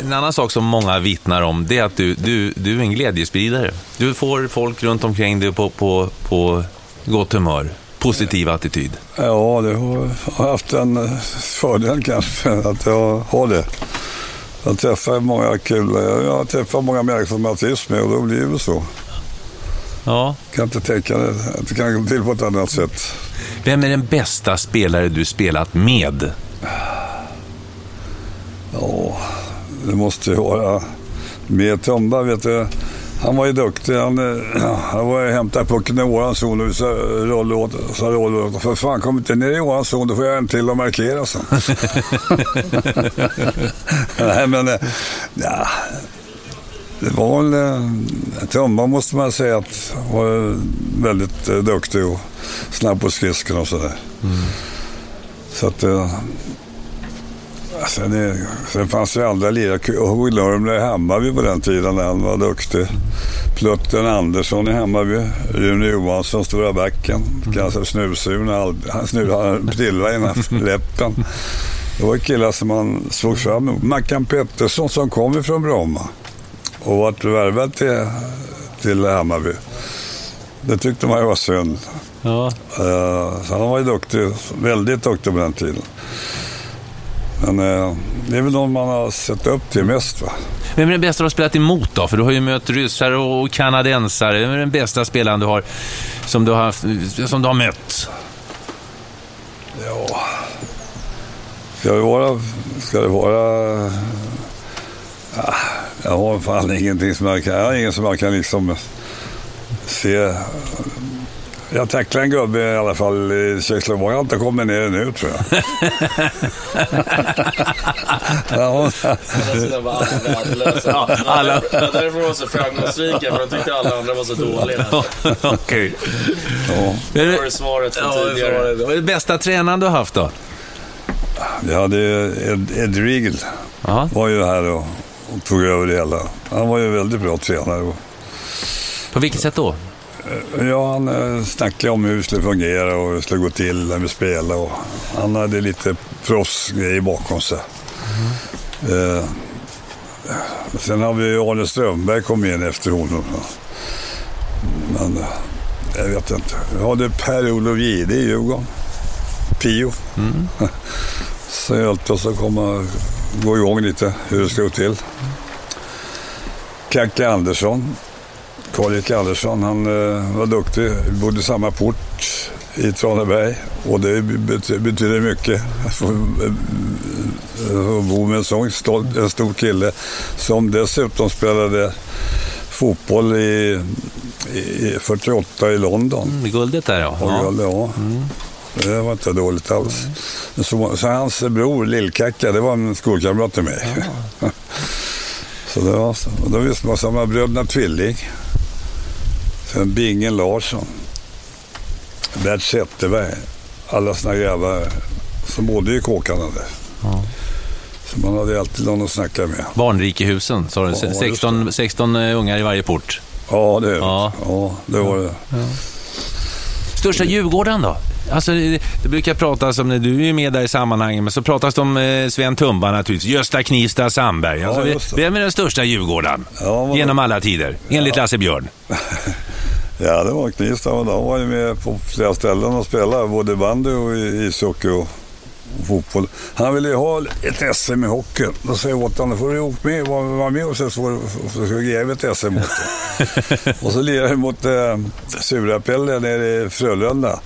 en, annan sak som många vittnar om, det är att du, du, du är en glädjespridare. Du får folk runt omkring dig på, på, på gott humör positiv attityd? Ja, det har, har haft den eh, fördelen kanske, att jag har det. Jag träffar många kul, jag träffar många människor som jag trivs med och då blir det så. Ja. Kan inte tänka det. Det kan gå till på ett annat sätt. Vem är den bästa spelare du spelat med? Ja, det måste ju vara med Tumba, vet du. Han var ju duktig. Han, eh, han var ju hämtade pucken i våran zon och så rullade åt. Så rullade åt. För fan, kom inte ner i våran zon, då får jag en till att markera sen. Nej, men eh, ja, det var väl... eh, Tumba måste man säga att var väldigt duktig och snabb på skridskorna och sådär. Så att... Sen, är, sen fanns det andra lirare. Jag glömde Hammarby på den tiden när han var duktig. Plutten Andersson i Hammarby. Rune Johansson, stora backen. Ganska snusur. Han snurrade prilla innanför läppen. Det var killar som man såg fram emot. Mackan Pettersson som kom ifrån Bromma och vart värvad till, till Hammarby. Det tyckte man ju var synd. Ja. Eh, Så han var ju duktig, väldigt duktig på den tiden. Men eh, det är väl någon man har sett upp till mest va? Vem är den bästa du har spelat emot då? För du har ju mött ryssar och kanadensare. Vem är den bästa spelaren du har som du har, som du har mött? Ja. Ska det vara... Ska det vara... Ja, jag har fan ingenting som jag kan... Jag har ingen som jag kan liksom se... Jag tacklade en gubbe i alla fall i Tjeckoslovakien. Jag har inte kommit ner nu tror jag. ja, alla Det var därför de så framgångsrika, för de tyckte alla andra var så dåliga. Okej. ja. Det var det svaret från tidigare. Vad är det bästa tränaren du har haft då? Jag hade Ed, Ed Riegel. Ja. var ju här och, och tog över det hela. Han var ju väldigt bra tränare. På vilket sätt då? Ja, han eh, snackade om hur det skulle fungera och hur det skulle gå till när vi spelade. Och han hade lite proffsgrejer bakom sig. Eh, sen har vi Arne Strömberg kom in efter honom. Men eh, jag vet inte. Vi hade Per-Olof Gide i Djurgården. Pio. Så hjälpte oss att komma, gå igång lite hur det ska gå till. Kacke Andersson Karl-Erik Andersson, han eh, var duktig. Vi bodde i samma port i Traneberg och det bet- betyder mycket att få eh, bo med en sån en stor kille som dessutom spelade fotboll i, i 48 i London. Mm, guldet där ja. Ja. ja. ja. Det var inte dåligt alls. Så, så hans bror Lillkacka, det var en skolkamrat till mig. så det var så. Och då visste man samma bröderna Tvilling. Sen Bingen Larsson. Bert Zetterberg. Alla såna grabbar som bodde i kåkarna där. Så man hade alltid någon att snacka med. Barnrikehusen, sa du. Ja, just 16, 16 ungar i varje port. Ja, det, Ja. ja. det var det. Största Djurgården då? Alltså, det, det brukar pratas om, du är med där i sammanhanget, men så pratas det om eh, Sven Tumba naturligtvis, Gösta Knivsta Sandberg. Alltså, Ja, vem är den största Djurgården? Ja, Genom alla tider, enligt Lasse Björn. Ja, det var Knivsta. De var ju med på flera ställen och spelade, både bandy och ishockey och, och fotboll. Han ville ju ha ett SM i hockey. Då säger jag åt honom, får du åka med, vara var med och så får ge vi ett SM åt och så lirade vi mot eh, Sura-Pelle nere i Frölunda.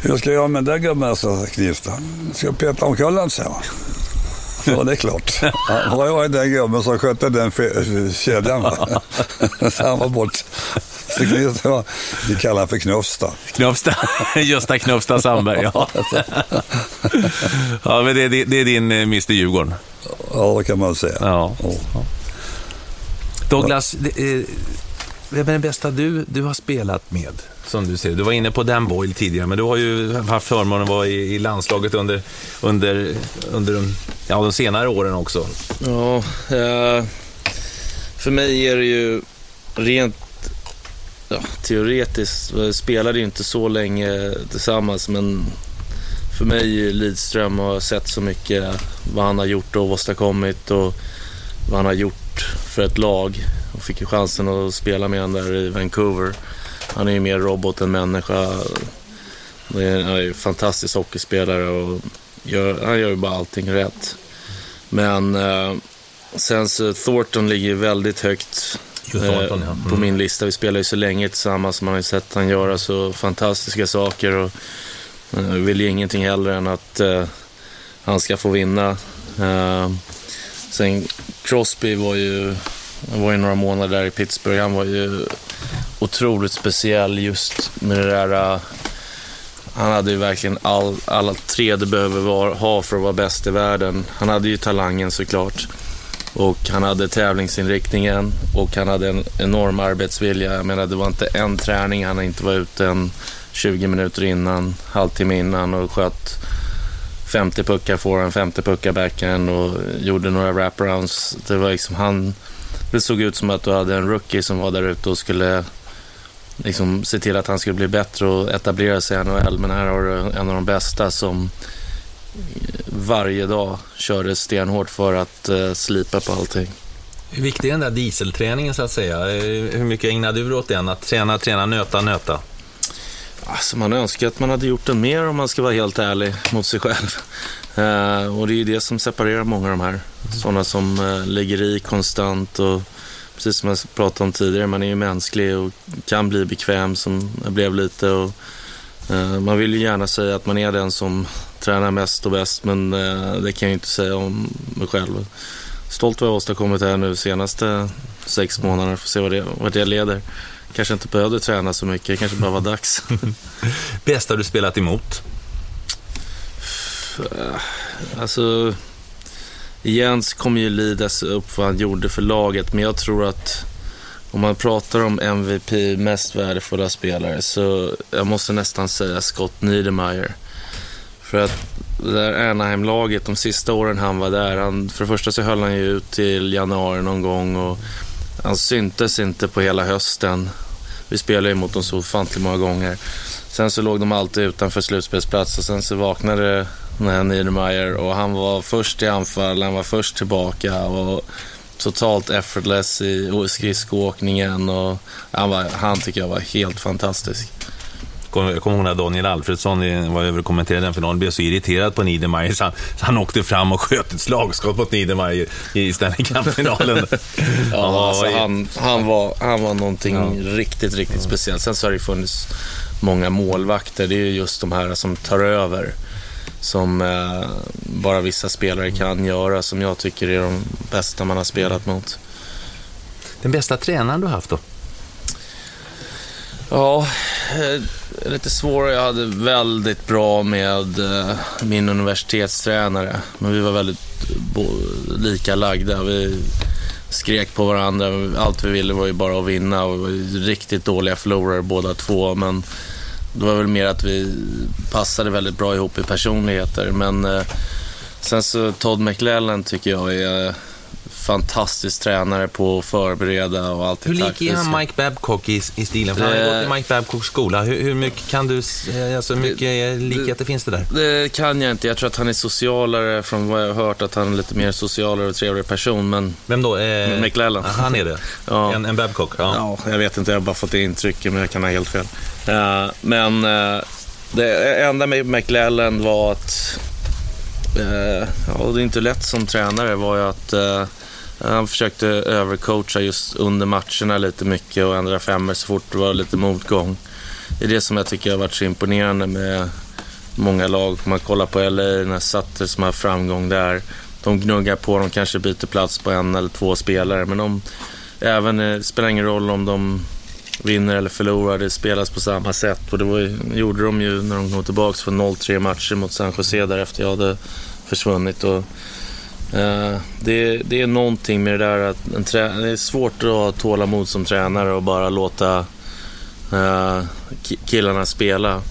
Hur ska jag göra med den där gubben, sa Knivsta. Ska jag peta omkull honom, sa jag. Ja, det är klart. Han var ju den gubben som skötte den kedjan. Så han var bort. Vi kallar honom för Knufsta. Knufsta, Gösta Knufsta Sandberg, ja. ja, men det, det, det är din eh, Mr Djurgården. Ja, det kan man säga. Ja. Ja. Douglas, det, vem är den bästa du, du har spelat med? Som du ser. Du var inne på Dan Boyle tidigare, men du har ju haft förmånen att vara i, i landslaget under, under, under de, ja, de senare åren också. Ja, eh, för mig är det ju rent ja, teoretiskt, jag spelade ju inte så länge tillsammans, men för mig är Lidström och jag har sett så mycket vad han har gjort och åstadkommit och vad han har gjort för ett lag. Och fick ju chansen att spela med honom där i Vancouver. Han är ju mer robot än människa. Han är ju en fantastisk hockeyspelare och gör, han gör ju bara allting rätt. Men eh, sen så Thornton ligger väldigt högt Jo, Thornton, eh, ja. på Mm. min lista. Vi spelar ju så länge tillsammans. Man har ju sett han göra så fantastiska saker. Och, eh, vill ju ingenting hellre än att eh, han ska få vinna. Eh, Sen Crosby var ju, var ju några månader där i Pittsburgh. Han var ju otroligt speciell just med det där... Uh, han hade ju verkligen all, alla tre du behöver var, ha för att vara bäst i världen. Han hade ju talangen såklart. Och han hade tävlingsinriktningen och han hade en enorm arbetsvilja. Jag menar, det var inte en träning han inte var ute en 20 minuter innan, halvtimme innan och sköt 50 puckar forehand, 50 puckar backhand och gjorde några wraparounds. Det var liksom han... Det såg ut som att du hade en rookie som var där ute och skulle liksom se till att han skulle bli bättre och etablera sig i NHL. Men här har du en av de bästa som varje dag körde stenhårt för att uh, slipa på allting. Hur viktig är den där dieselträningen så att säga? Hur mycket ägnade du åt den? Att träna, träna, nöta, nöta? Alltså man önskar att man hade gjort den mer om man ska vara helt ärlig mot sig själv. Uh, och det är ju det som separerar många av de här. Mm. Sådana som uh, ligger i konstant och precis som jag pratade om tidigare, man är ju mänsklig och kan bli bekväm som jag blev lite. Och, uh, man vill ju gärna säga att man är den som tränar mest och bäst, men det kan jag ju inte säga om mig själv. Stolt vad jag åstadkommit här nu senaste sex månaderna, får se vad det, vad det leder kanske inte behövde träna så mycket, det kanske bara var dags. Bästa du spelat emot? Alltså, Jens kommer ju lidas upp vad han gjorde för laget, men jag tror att om man pratar om MVP, mest värdefulla spelare, så jag måste nästan säga Scott Niedermayer. För att det där Anaheim-laget, de sista åren han var där, han, för det första så höll han ju ut till januari någon gång och han syntes inte på hela hösten. Vi spelade ju mot dem så ofantligt många gånger. Sen så låg de alltid utanför slutspelsplats och sen så vaknade Niedermayer och han var först i anfall, han var först tillbaka och totalt effortless i skridskoåkningen och han, var, han tycker jag var helt fantastisk. Jag kommer ihåg när Daniel Alfredsson var över och kommenterade den finalen. blev så irriterad på Niedermayer så han, så han åkte fram och sköt ett slagskott mot Niedermayer i Stanley Cup-finalen. ja, alltså, han, han, var, han var någonting ja. riktigt, riktigt speciellt. Sen så har det funnits många målvakter. Det är just de här som tar över. Som eh, bara vissa spelare kan göra. Som jag tycker är de bästa man har spelat mot. Den bästa tränaren du har haft då? Ja, eh, lite svårare. Jag hade väldigt bra med eh, min universitetstränare. Men vi var väldigt lika lagda. Vi skrek på varandra. Allt vi ville var ju bara att vinna och vi var riktigt dåliga förlorare båda två. Men det var väl mer att vi passade väldigt bra ihop i personligheter. Men eh, sen så Todd McLellan tycker jag är fantastisk tränare på att förbereda och allt Hur lik är han Mike Babcock i, i stilen? För det, han har gått i Mike Babcocks skola. Hur, hur, mycket kan du, alltså hur mycket det, likheter finns det där? Det kan jag inte. Jag tror att han är socialare, från vad jag har hört, att han är lite mer socialare och trevligare person. Men... Vem då? Eh, McLellan. Han är det? ja. En, en Babcock? Ja. ja. jag vet inte. Jag har bara fått det intrycket, men jag kan ha helt fel. Uh, men uh, det enda med McLellan var att uh, ja, det är inte lätt som tränare var ju att han försökte övercoacha just under matcherna lite mycket och ändra femmer så fort det var lite motgång. Det är det som jag tycker har varit så imponerande med många lag. Man kollar på LA, när Sutter som har framgång där. De gnuggar på, de kanske byter plats på en eller två spelare. Men de, även, det spelar ingen roll om de vinner eller förlorar, det spelas på samma sätt. Och det var, gjorde de ju när de kom tillbaka från 0-3 matcher mot San Jose där efter jag hade försvunnit. Och Eh, det, det, är någonting med det där att en trä, det är svårt att ha tålamod som tränare och bara låta uh, killarna spela.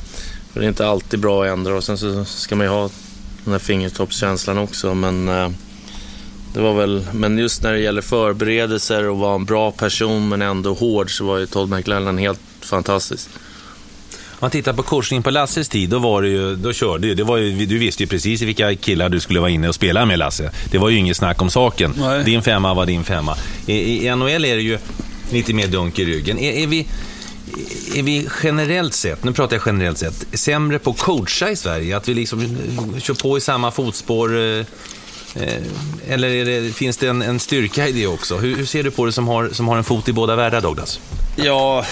För det är inte alltid bra att ändra och sen så ska man ju ha den här fingertoppskänslan också. Men, uh, det var väl, men just när det gäller förberedelser och vara en bra person men ändå hård så var ju Todd McLellan helt fantastisk. Man tittar på korsningen på Lasses tid, då var det ju, då körde ju, det var ju, du visste ju precis vilka killar du skulle vara inne och spela med Lasse. Det var ju inget snack om saken. Nej. Din femma var din femma. I, I, NHL är det ju lite mer dunk i ryggen. Är, är, vi, är vi generellt sett, nu pratar jag generellt sett, sämre på att coacha i Sverige? Att vi liksom kör på i samma fotspår? Eh, eller det, finns det en, en, styrka i det också? Hur, hur, ser du på det som har, som har en fot i båda världar, Douglas? Ja,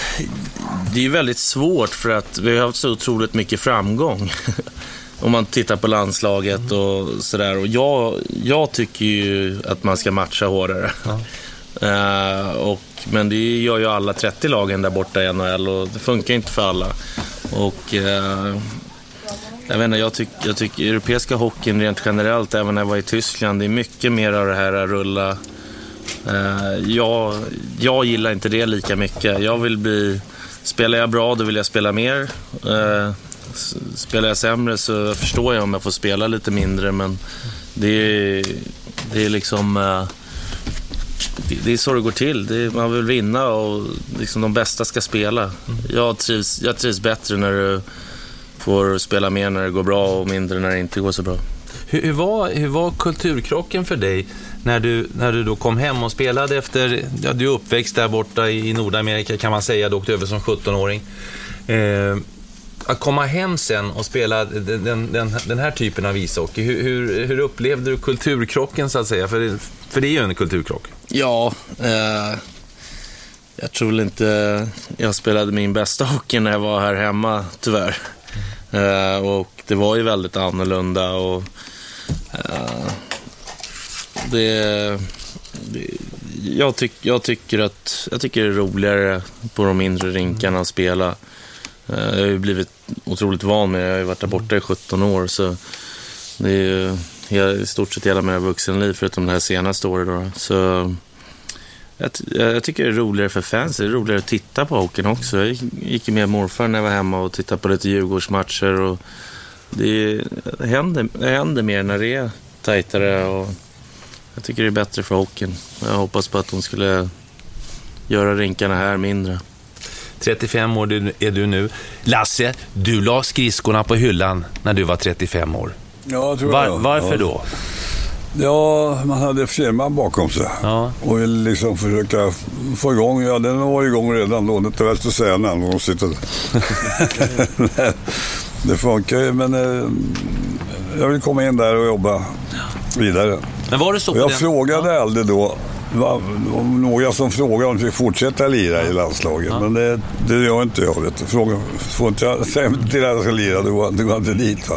det är väldigt svårt för att vi har haft så otroligt mycket framgång. om man tittar på landslaget och sådär. Och jag, jag tycker ju att man ska matcha hårdare. Ja. Uh, och, men det gör ju alla 30 lagen där borta i NHL och det funkar inte för alla. Och uh, jag vet inte, jag tycker jag tyck, europeiska hockeyn rent generellt, även när jag var i Tyskland, det är mycket mer av det här att rulla. Eh, jag, jag gillar inte det lika mycket. Jag vill bli... Spelar jag bra, då vill jag spela mer. Eh, spelar jag sämre så förstår jag om jag får spela lite mindre, men det är, det är liksom... Eh, det, det är så det går till. Det, man vill vinna och liksom de bästa ska spela. Jag trivs, jag trivs bättre när du får spela mer när det går bra och mindre när det inte går så bra. Hur, hur, var, hur var kulturkrocken för dig när du, när du då kom hem och spelade efter, ja, du är uppväxt där borta i Nordamerika kan man säga, du åkte över som 17-åring. Eh, att komma hem sen och spela den, den, den här typen av ishockey, hur, hur, hur, upplevde du kulturkrocken så att säga? För, för det är ju en kulturkrock. Ja, eh, jag tror väl inte jag spelade min bästa hockey när jag var här hemma, tyvärr. Eh, och det var ju väldigt annorlunda och eh, det, det jag, tyck, jag, tycker att, jag tycker det är roligare på de mindre rinkarna att spela. Eh, jag har ju blivit otroligt van med det. Jag har ju varit där borta i 17 år. Så det är ju i stort sett hela mina vuxenliv förutom det här senaste året. Då. Så jag, jag, tycker det är roligare för fans. Det är roligare att titta på hockeyn också. Jag gick med morfar när jag var hemma och tittade på lite Djurgårdsmatcher. Och det, det, händer, det händer mer när det är tajtare. Och jag tycker det är bättre för hockeyn. Jag hoppas på att de skulle göra rinkarna här mindre. 35 år är du nu. Lasse, du la skridskorna på hyllan när du var 35 år. Ja, jag tror Var, jag. varför ja. då? Ja, man hade firman bakom sig. Ja. Och ville liksom försöka få igång, ja den var igång redan då, det är inte väl att säga när de sitter. det funkar ju, men eh, jag vill komma in där och jobba vidare. Men var det så? Och jag den... frågade ja. aldrig då, va, några som frågade om vi fick fortsätta lira i landslaget. Ja. Men det, det gör inte jag. Vet du. Fråga, får inte jag säga till att jag ska lira, då går jag inte dit. Va?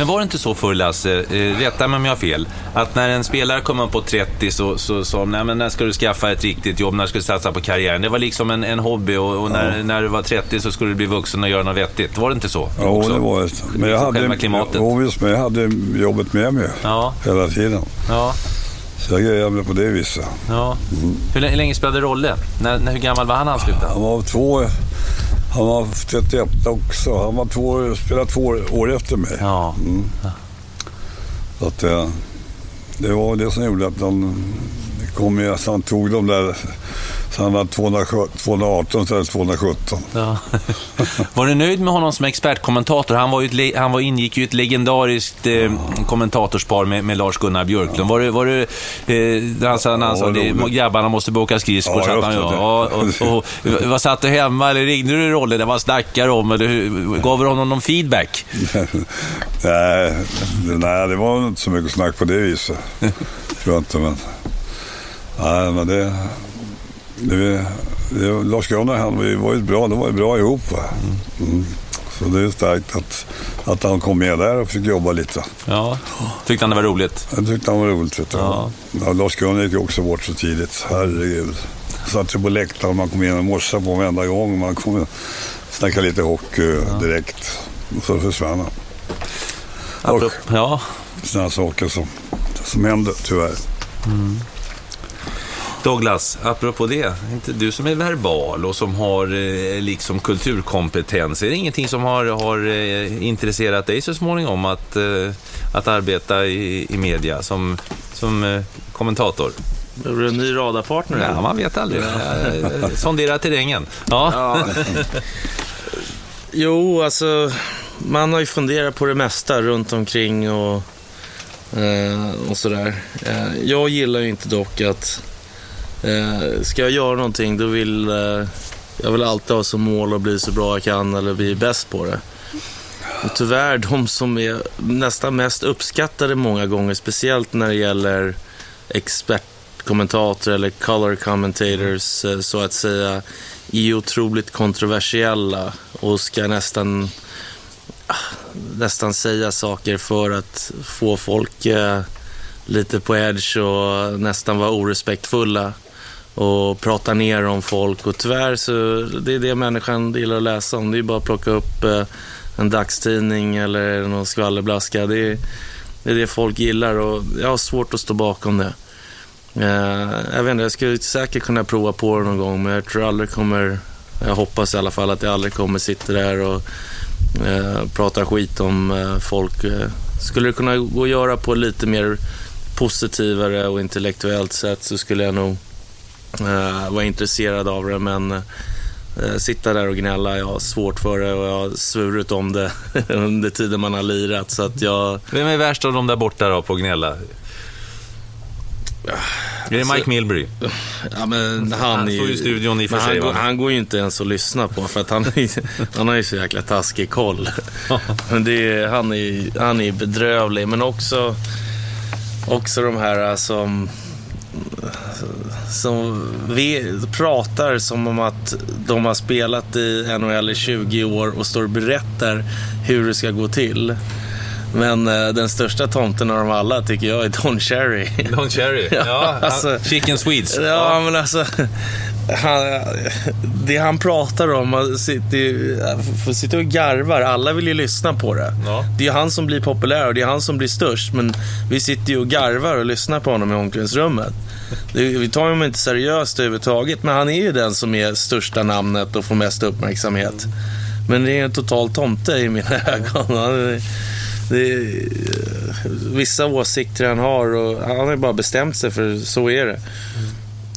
Men var det inte så förr, Lasse, eh, rätta mig om jag har fel, att när en spelare kom upp på 30 så sa så, nej men när ska du skaffa ett riktigt jobb, när ska du satsa på karriären? Det var liksom en, en hobby och, och när, ja. när du var 30 så skulle du bli vuxen och göra något vettigt. Var det inte så? Ja, också? det var det. Men jag hade. Ja, visst, men jag hade jobbet med mig ja. hela tiden. Ja. Så jag grejade mig på det viset. Ja. Mm. Hur, länge spelade Rolle? När, när, hur gammal var han när han slutade? Han var två han var 31 också. Han var två, spelade två år efter mig. Ja. Mm. Så att, eh, det var det som gjorde att de kom med. Så han tog de där så han var 218 istället för 217. Ja. Var du nöjd med honom som expertkommentator? Han, var ju ett, han var, ingick ju ett legendariskt eh, kommentatorspar med, med Lars-Gunnar Björklund. Var du, var du eh, han sa, han sa ja, grabbarna måste åka skridskor. Ja, han, ja, och, och, och, vad satt du hemma eller ringde du Rolle? Det var snackar om? Eller, gav du honom någon feedback? nej, nej, det var inte så mycket snack på det viset. tror jag inte, men... Nej, men det... Det, det, Lars-Gunnar han var ju bra, de var ju bra ihop. Mm. Så det är starkt att, att han kom med där och fick jobba lite. Ja, tyckte han det var roligt? Jag tyckte han var roligt. Vet du. Ja. Ja, Lars-Gunnar gick ju också bort så tidigt. Herregud. Satt ju på läktaren man kom in och morsade på varenda gång. Man kom och snackade lite hockey ja. direkt. Och så försvann han. Och ja. sådana saker som, som hände tyvärr. Mm. Douglas, apropå det, inte du som är verbal och som har eh, liksom kulturkompetens, är det ingenting som har, har eh, intresserat dig så småningom att, eh, att arbeta i, i media som, som kommentator? Är du en ny radarpartner? Ja, man vet aldrig. Sondera terrängen. Ja. ja. Jo, alltså man har ju funderat på det mesta runt omkring och, och sådär. Jag gillar ju inte dock att Eh, ska jag göra någonting då vill eh, jag vill alltid ha som mål att bli så bra jag kan eller bli bäst på det. Och tyvärr, de som är nästan mest uppskattade många gånger, speciellt när det gäller expertkommentatorer eller color commentators eh, så att säga, är otroligt kontroversiella och ska nästan ah, nästan säga saker för att få folk eh, lite på edge och nästan vara orespektfulla och prata ner om folk. Och tyvärr så det är det människan gillar att läsa om. Det är bara att plocka upp eh, en dagstidning eller någon skvallerblaska. Det är, det är det folk gillar och jag har svårt att stå bakom det. Eh, jag vet inte, jag skulle säkert kunna prova på det någon gång men jag tror aldrig kommer, jag hoppas i alla fall att jag aldrig kommer sitta där och eh, prata skit om eh, folk. Eh, skulle det kunna gå att göra på lite mer positivare och intellektuellt sätt så skulle jag nog eh, vara intresserad av det men eh, sitta där och gnälla, jag har svårt för det och jag har svurit om det under tiden man har lirat så att jag... Vem är värst av de där borta då på gnälla? Är det Mike Milbury? Ja, men han, står ju- i studion i och för sig, han, går, han går ju inte ens att lyssna på för att han, han har ju så jäkla taskig koll. Men är, han, är, han är bedrövlig, men också, också de här som, som vi pratar som om att de har spelat i NHL i 20 år och står och berättar hur det ska gå till. Men eh, den största tomten av dem alla tycker jag är Don Cherry. Don Cherry? Ja, alltså- Chicken Swedes. Ja, men alltså. Han, det han pratar om, man sitter, får sitta och garvar. Alla vill ju lyssna på det. Ja. Det är ju han som blir populär och det är han som blir störst. Men vi sitter ju och garvar och lyssnar på honom i omklädningsrummet. Vi tar honom inte seriöst överhuvudtaget, men han är ju den som är största namnet och får mest uppmärksamhet. Men det är en total tomte i mina ögon. Är, är, vissa åsikter han har och han har ju bara bestämt sig för så är det.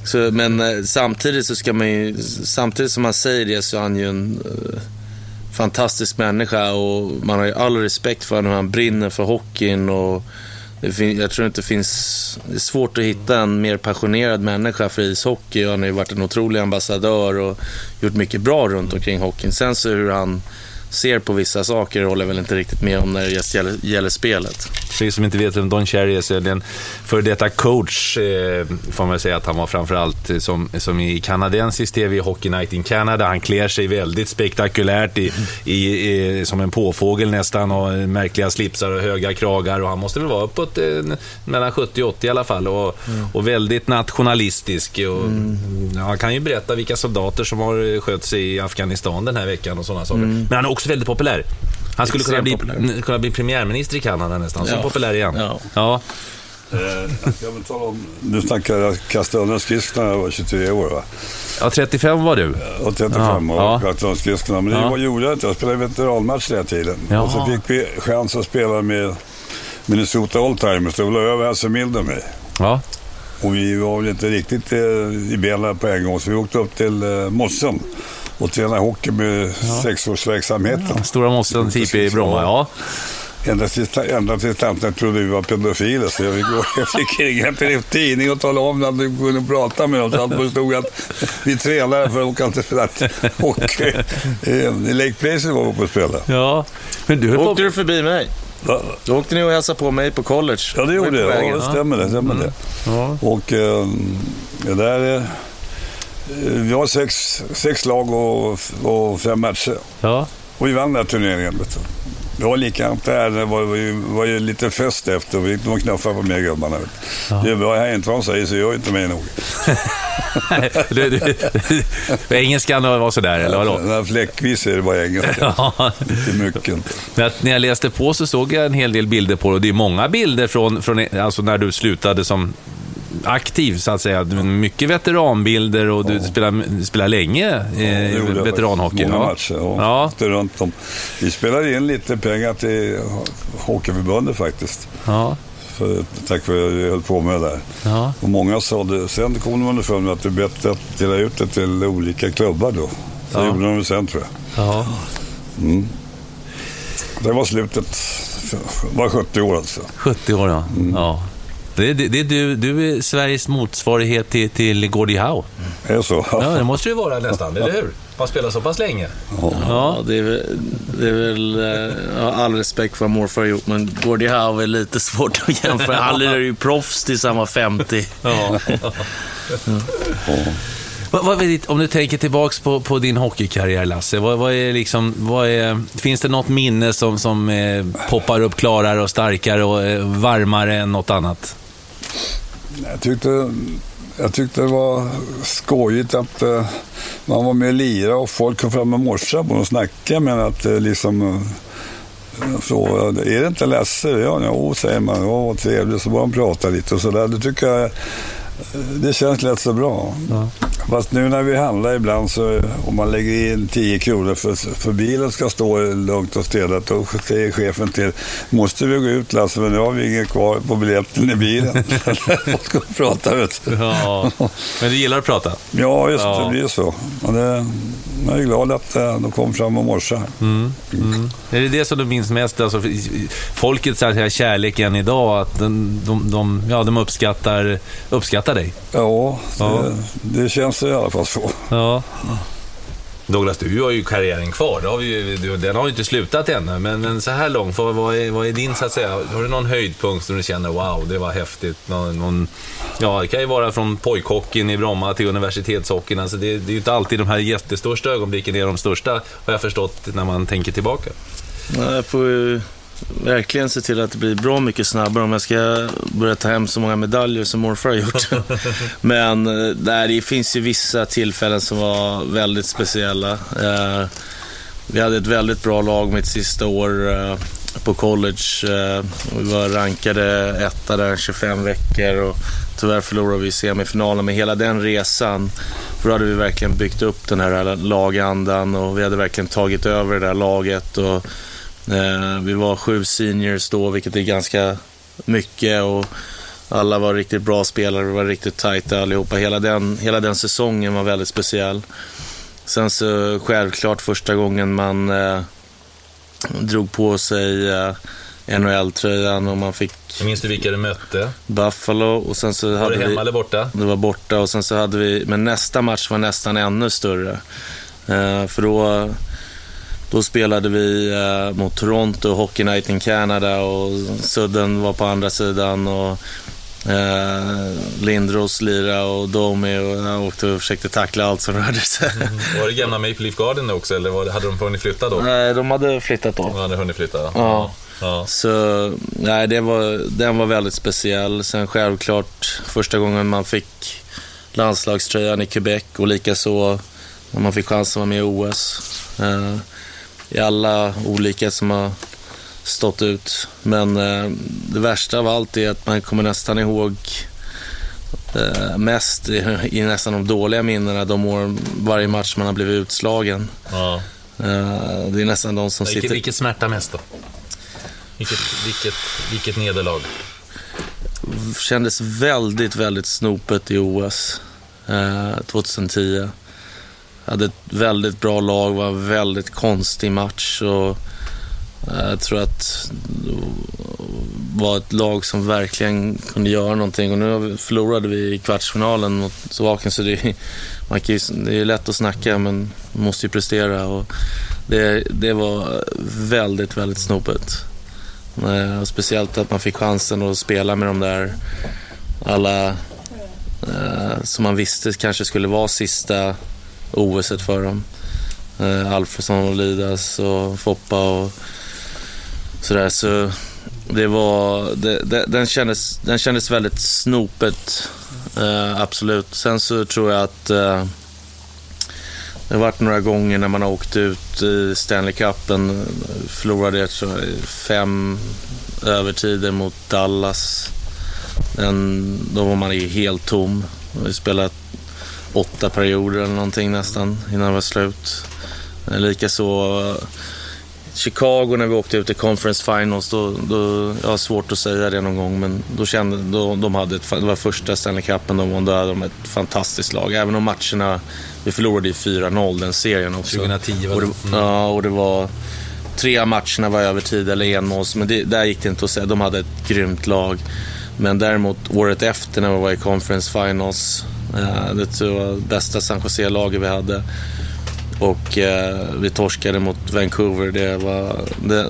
Så, men eh, samtidigt så ska man ju, samtidigt som han säger det så är han ju en eh, fantastisk människa och man har ju all respekt för honom. Han brinner för hockeyn och det fin- jag tror inte det finns, det är svårt att hitta en mer passionerad människa för ishockey. Han har ju varit en otrolig ambassadör och gjort mycket bra runt omkring hockeyn. Sen så hur han ser på vissa saker håller jag väl inte riktigt med om när det gäller, gäller spelet. För er som inte vet vem Don Cherry är, så är det en före detta coach, eh, får man säga att han var framförallt eh, som, som i kanadensisk TV, Hockey Night in Canada. Han klär sig väldigt spektakulärt i, i, i, som en påfågel nästan och märkliga slipsar och höga kragar. Och han måste väl vara uppåt eh, mellan 70 och 80 i alla fall och, och väldigt nationalistisk. Och, ja, han kan ju berätta vilka soldater som har skött sig i Afghanistan den här veckan och sådana saker. Men han är också väldigt populär. Han skulle kunna bli, kunna bli premiärminister i Kanada nästan. Så Ja. populär igen. Ja. Ja. Jag vill tala om, nu snackar jag kasta undan skridskorna när jag var 23 år. Va? ja, 35 var du. Och 35 år Ja. och kastade undan skridskorna. Men det Ja. var, gjorde jag inte. Jag spelade veteranmatch hela tiden. Jaha. Och så fick vi chans att spela med Minnesota Oldtimers. Det var över Hasse Mild och mig. Ja. Och vi var väl inte riktigt eh, i benen på en gång. Så vi åkte upp till eh, Mossen och tränade hockey med sexårsverksamheten. Stora Mossen, IP i Bromma. Ja. Ända tills, ända tills tanten trodde vi var pedofiler. Så jag fick, jag fick ringa till en tidning och tala om att du kunde prata med oss. Allt förstod att vi tränade för att åka till att och eh, i Lake Place var vi uppe och spelade. ja. Men du på... Åkte du förbi mig? Ja, Då åkte ni och hälsade på mig på college. Ja, det gjorde jag. Ja, det stämmer det. Stämmer det. Ja. Och eh, det där... Eh, vi har sex, sex lag och, och fem matcher. Ja. Och vi vann den här turneringen. Vet du. Det var likadant där. Det var, var, ju, var ju lite fest efter. Vi gick och knuffade på med gubbarna. du. Det är bra. Jag inte vad de säger så gör inte mig nog. du, du, du, engelskan var sådär, eller vadå? Fläckvis är det bara engelska. Ja. Inte mycket. Men när jag läste på så såg jag en hel del bilder på det. Och det är många bilder från, från alltså när du slutade som aktiv, så att säga. Mycket veteranbilder och du spelar, spelar länge Det eh, jag veteranhockey. Många Ja. matcher. Ja. åkte runt om. Vi spelade in lite pengar till Hockeyförbundet faktiskt. Ja. För, tack vare att vi höll på med det där. Ja. Och många sa det. Sen kom de underfund med att det är bättre att dela ut det till olika klubbar då. Så Ja. gjorde de det sen tror jag. Ja. Det var slutet. var 70 år alltså. 70 år, ja. Mm. ja. Det, det, det, är du, du är Sveriges motsvarighet till, till Gordie Howe. Är det så? Ja, det måste ju vara nästan, eller hur? Man spelar så pass länge. Ja, det är väl, det är väl eh, jag har all respekt för vad morfar har gjort, men Gordie Howe är lite svårt att jämföra. Han lirade ju proffs tills han var 50. Ja. Vad, vad ditt, om du tänker tillbaks på, på din hockeykarriär, Lasse. Vad, vad är liksom, vad är, finns det något minne som, som eh, poppar upp klarare och starkare och eh, varmare än något annat? Jag tyckte, jag tyckte det var skojigt att eh, man var med och lirade och folk kom fram med morsan och snackade med att eh, liksom eh, frågade, är det inte Lasse? Ja, jo, säger man. Ja, vad trevligt. Så började de prata lite och sådär. Det tycker jag, det känns lätt så bra. Ja. Fast nu när vi handlar ibland så om man lägger in 10 kronor för, för bilen ska stå lugnt och städat då säger chefen till måste vi gå ut Lasse för nu har vi inget kvar på biljetten i bilen. Folk ska prata vet du. Ja. Men du gillar att prata? Ja, just Ja. det blir så. Men det, jag är glad att eh, de kom fram och morse. Mm. Är det det som du minns mest? Alltså, folkets kärlek än idag, att de, de, de, ja, de uppskattar, uppskattar dig? Ja, det, Ja. det känns i alla fall så. Ja. Douglas, du har ju karriären kvar. Har vi ju, den har ju inte slutat ännu. Men, men så här långt, vad, vad, är, vad är din, så att säga, har du någon höjdpunkt som du känner, wow, det var häftigt? Någon, någon, ja, det kan ju vara från pojkhockeyn i Bromma till universitetshockeyn. Alltså det, det är ju inte alltid de här jättestörsta ögonblicken är de största, har jag förstått, när man tänker tillbaka. Ja, Jag får ju verkligen se till att det blir bra mycket snabbare om jag ska börja ta hem så många medaljer som morfar har gjort. Men eh, nej, det finns ju vissa tillfällen som var väldigt speciella. Eh, Vi hade ett väldigt bra lag mitt sista år eh, på college. Eh, Vi var rankade etta där 25 veckor och tyvärr förlorade vi semifinalen. Men hela den resan, för då hade vi verkligen byggt upp den här lagandan och vi hade verkligen tagit över det där laget. Och, eh, vi var sju seniors då, vilket är ganska mycket. Och alla var riktigt bra spelare, vi var riktigt tajta allihopa. Hela den, hela den säsongen var väldigt speciell. Sen så självklart första gången man eh, drog på sig eh, NHL-tröjan och man fick Minns du vilka du mötte? Buffalo och sen så Var hade det vi... hemma eller borta? Det var borta och sen så hade vi, men nästa match var nästan ännu större. Eh, för då, då spelade vi eh, mot Toronto, Hockey Night in Canada och Sudden var på andra sidan och eh, Lindros lira och Domi och jag åkte och försökte tackla allt som rörde sig. Var det gamla Maple Leaf Garden också, eller var hade de hunnit flytta då? Nej, de hade flyttat då. De hade hunnit flytta? Ja. ja. Så nej, det var, den var väldigt speciell. Sen självklart första gången man fick landslagströjan i Quebec och likaså när man fick chansen att vara med i OS. Eh, I alla olika som har stått ut. Men eh, det värsta av allt är att man kommer nästan ihåg eh, mest i, i nästan de dåliga minnena de år varje match man har blivit utslagen. ja. Eh, det är nästan de som Vilket, sitter... vilket smärta mest då? Vilket, vilket, vilket nederlag? kändes väldigt, väldigt snopet i OS eh, 2010. Hade ett väldigt bra lag, var en väldigt konstig match och eh, jag tror att det var ett lag som verkligen kunde göra någonting och nu förlorade vi i kvartsfinalen mot Slovakien så det är, man kan ju, det är lätt att snacka men man måste ju prestera och det, det var väldigt, väldigt snopet. Eh, och speciellt att man fick chansen att spela med de där alla eh, som man visste kanske skulle vara sista OS för dem. Eh, Alfredsson och Lidas och Foppa och sådär. Så det var, det, det, den, kändes, den kändes väldigt snopet, eh, absolut. Sen så tror jag att eh, det har varit några gånger när man har åkt ut i Stanley Cupen, förlorade jag tror fem övertider mot Dallas. Den, då var man ju helt tom. Vi spelat åtta perioder eller någonting nästan innan det var slut. Eh, Likaså eh, Chicago när vi åkte ut i Conference Finals, då, då, jag har svårt att säga det någon gång, men då kände, då, de hade ett, det var första Stanley Cupen de vann, då hade de ett fantastiskt lag. Även om matcherna, vi förlorade i 4-0 den serien också. 2010 var och det. det. Ja, och det var, tre av matcherna var övertid eller enmåls, men det, där gick det inte att säga, de hade ett grymt lag. Men däremot året efter när vi var i Conference Finals, Eh, det var bästa San Jose-laget vi hade. Och eh, vi torskade mot Vancouver. Det var,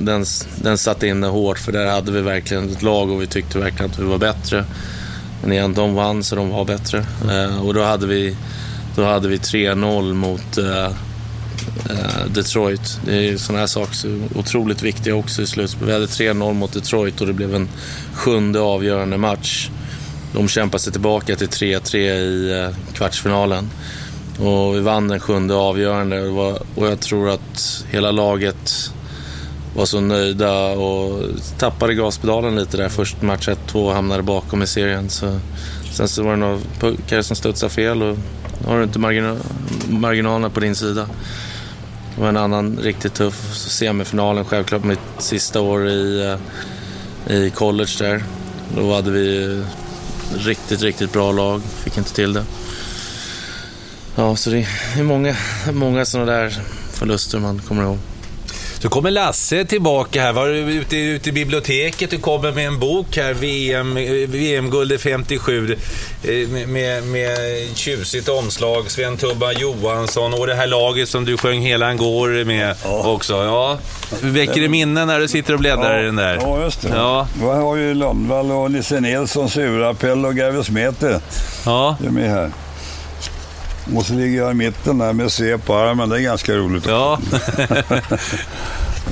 den, den, satte inne hårt för där hade vi verkligen ett lag och vi tyckte verkligen att vi var bättre. Men igen, de vann så de var bättre. Eh, och då hade vi Då hade vi 3-0 mot Detroit. Det är sådana här saker som är otroligt viktiga också i slutspelet. Vi hade 3-0 mot Detroit och det blev en sjunde avgörande match. De kämpade sig tillbaka till 3-3 i eh, kvartsfinalen. Och vi vann den sjunde avgörande och, och jag tror att hela laget var så nöjda och tappade gaspedalen lite där. Först match 1-2 hamnade bakom i serien. Så, sen så var det några puckar som studsade fel och då har du inte margina marginalerna på din sida. Det var en annan riktigt tuff semifinalen, självklart mitt sista år i, eh, i college där. Då hade vi riktigt, riktigt bra lag. Fick inte till det. Ja, så det är många, många sådana där förluster man kommer ihåg. Så kommer Lasse tillbaka här. Var du ute, ute i biblioteket? Du kommer med en bok här, VM, VM-guldet 57. eh, Med, med, tjusigt omslag. Sven Tubba Johansson och det här laget som du sjöng hela en går med också. Ja. Väcker det minnen när du sitter och bläddrar i den där? Ja, just det. Ja. Vi har ju Lundvall och Nisse Nilsson, Surapell och Gavis Mete. Ja. De är med här. Och så ligger jag i mitten där med C på armen. Det är ganska roligt. Ja.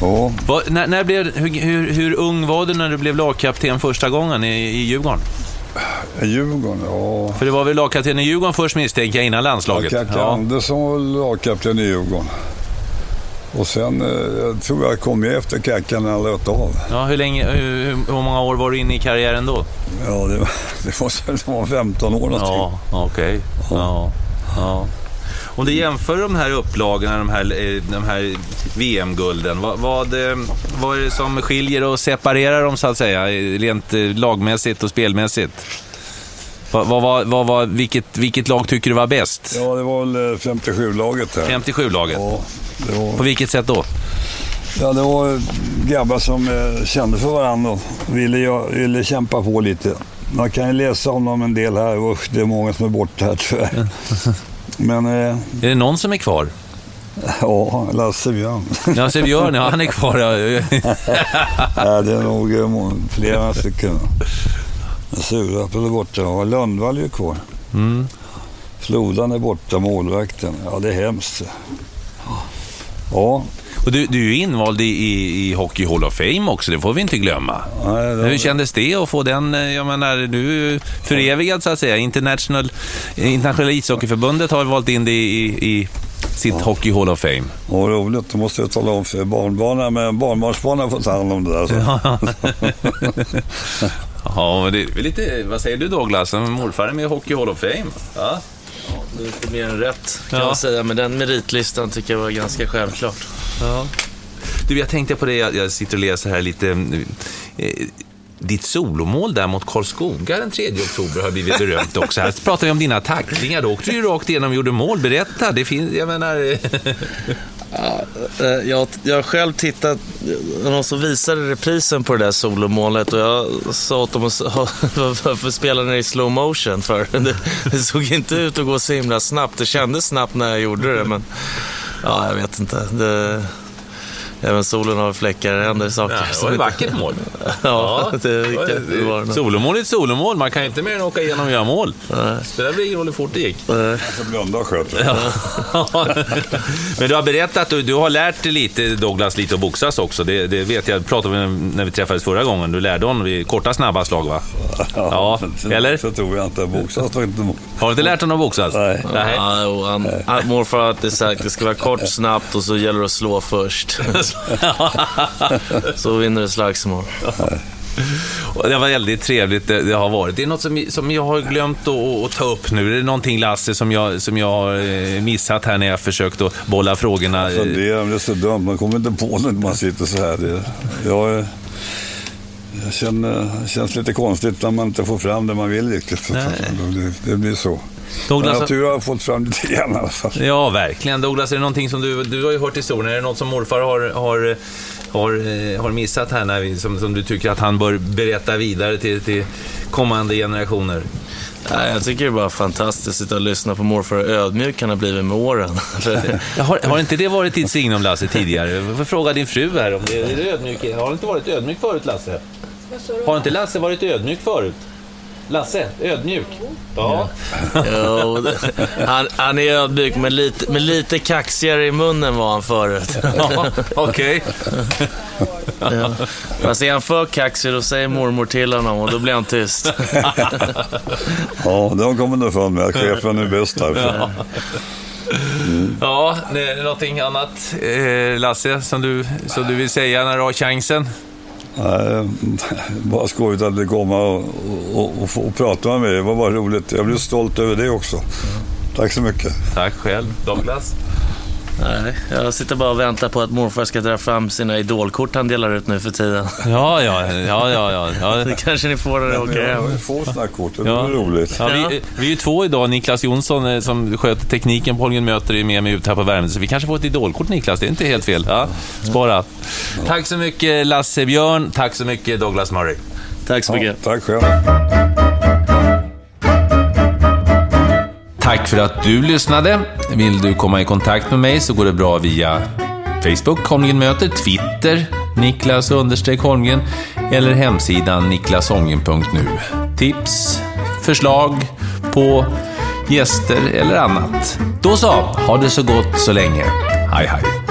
Ja, Vad- när, när blev, hur, hur, ung var du när du blev lagkapten första gången i, i Djurgården? Djurgården, ja. För det var väl lagkapten i Djurgården först misstänker jag innan landslaget? Kacke Andersson var lagkapten i Djurgården. Och sen, eh, jag tror jag kom med efter Kackan när han löt av. Ja, hur, länge, hur, hur många år var du inne i karriären då? Ja, det var, det var, det var 15 år någonting. Ja, okej. Ja, ja. Om du jämför de här upplagorna, de här, eh, de här VM-gulden, vad, vad, eh, vad är det som skiljer och separerar dem så att säga, rent eh, lagmässigt och spelmässigt? Vad, vad, vad, vad, vilket, vilket lag tycker du var bäst? Ja, det var väl eh, 57-laget här. 57-laget? Ja, var, På vilket sätt då? ja, det var grabbar som kände för varandra och ville, ville kämpa på lite. Man kan ju läsa om dem en del här. Usch, det är många som är borta här tyvärr. Men eh, Är det någon som är kvar? ja, Lasse Björn. Lasse Björn, ja han är kvar. Ja. ja, det är nog eh, flera stycken. Surapel är borta och Lundvall är ju kvar. Mm. Flodan är borta, målvakten. Ja, det är hemskt. Ja, Och du, du är invald i, i, i Hockey Hall of Fame också, det får vi inte glömma. det Hur kändes det att få den, eh, jag menar, du är förevigad så att säga. International, Internationella ishockeyförbundet har valt in dig i, i, sitt Hockey Hall of Fame. Vad roligt, då måste jag tala om för barnbarnen. Men barnbarnsbarnen får ta hand om det där. Så. Ja, men det är lite, vad säger du Douglas? Morfar är med i Hockey Hall of Fame. Ja. Det är lite mer än rätt kan Ja. man säga, men den meritlistan tycker jag var ganska självklart. Ja. Du, jag tänkte på det, jag, jag sitter och läser här lite. Eh, ditt solomål där mot Karlskoga den 3 oktober har blivit berömt också. Här pratar vi om dina tacklingar. Då åkte du ju rakt igenom och gjorde mål. Berätta, det finns, jag menar... Ja, eh, Jag, jag har själv tittat, någon som visade reprisen på det där solomålet och jag sa åt dem att varför spelar ni i slow motion för? Det, det såg inte ut att gå så himla snabbt. Det kändes snabbt när jag gjorde det men ja, jag vet inte. Det, även solen har fläckar, det händer saker. Ja, det var ett vackert mål. Ja, det, det var det. Solomål är ett solomål. Man kan inte mer än åka igenom och göra mål. Spelar väl ingen roll hur fort det gick. Eh, Så blunda sköter det. Men du har berättat att du, du har lärt dig lite, Douglas, lite att boxas också. Det, det vet jag, pratade vi om när vi träffades förra gången. Du lärde honom vid korta, snabba slag, va? Ja, så- eller? Så tror jag inte. Boxas var inte Har du inte lärt honom att boxas? Nej. Nej. Ja, och han, han, morfar har alltid sagt att det ska vara kort, snabbt och så gäller det att slå först. så vinner du slagsmål. Och Det var väldigt trevligt det, det har varit. Det är något som, som jag har glömt att, att ta upp nu. Är det någonting, Lasse, som jag, som jag har eh, missat här när jag försökt att bolla frågorna? Jag funderar, men det är så dumt. Man kommer inte på det när man sitter så här. Det, jag, är- jag känner, det känns lite konstigt när man inte får fram det man vill riktigt. Det, det blir så. Douglas- jag tror jag har fått fram lite grann i alla fall. Ja, verkligen. Douglas, är det någonting som du, du har ju hört historien. Är det något som morfar har, har, har, eh, har missat här, när vi, som, som du tycker att han bör berätta vidare till, till kommande generationer? Nej, jag tycker det är bara fantastiskt att lyssna på morfar hur ödmjuk han har blivit med åren. Har, har inte det varit ditt signum, Lasse, tidigare? Jag får fråga din fru här om det är det ödmjuk. Har du inte varit ödmjuk förut, Lasse? Har inte Lasse varit ödmjuk förut? Lasse, ödmjuk. Ja. Jo, han, han är ödmjuk, men lite, men lite kaxigare i munnen var han förut. Okej. Ja. Fast är han för kaxig, då säger mormor till honom och då blir han tyst. Ja, det har kommit underfund med att chefen är bäst här. Ja. Ja, det är någonting annat, eh, Lasse, som du, som du vill säga när du har chansen? Nej, bara skojigt att det komma och, och, och, och prata med mig. Det var bara roligt. Jag blev stolt över det också. Tack så mycket. Tack själv. Douglas? Nej, jag sitter bara och väntar på att morfar ska dra fram sina idolkort han delar ut nu för tiden. Ja, ja, ja, ja. ja, ja. Det kanske ni får när ni åker hem. vill få sådana kort. Det Ja. blir roligt. Ja, vi, vi är ju två idag. Niklas Jonsson eh, som sköter tekniken på Holmgren Möter är med mig ut här på Värmdö. Så vi kanske får ett idolkort Niklas. Det är inte helt fel. Ja, spara. Tack så mycket Lasse Björn. Tack så mycket Douglas Murray. Tack så Ja, mycket. tack själv. Tack för att du lyssnade. Vill du komma i kontakt med mig så går det bra via Facebook, Holmgren möter, Twitter, Niklas understreck Holmgren eller hemsidan niklasholmgren.nu. Tips, förslag på gäster eller annat. Då så, ha det så gott så länge. Hej hej.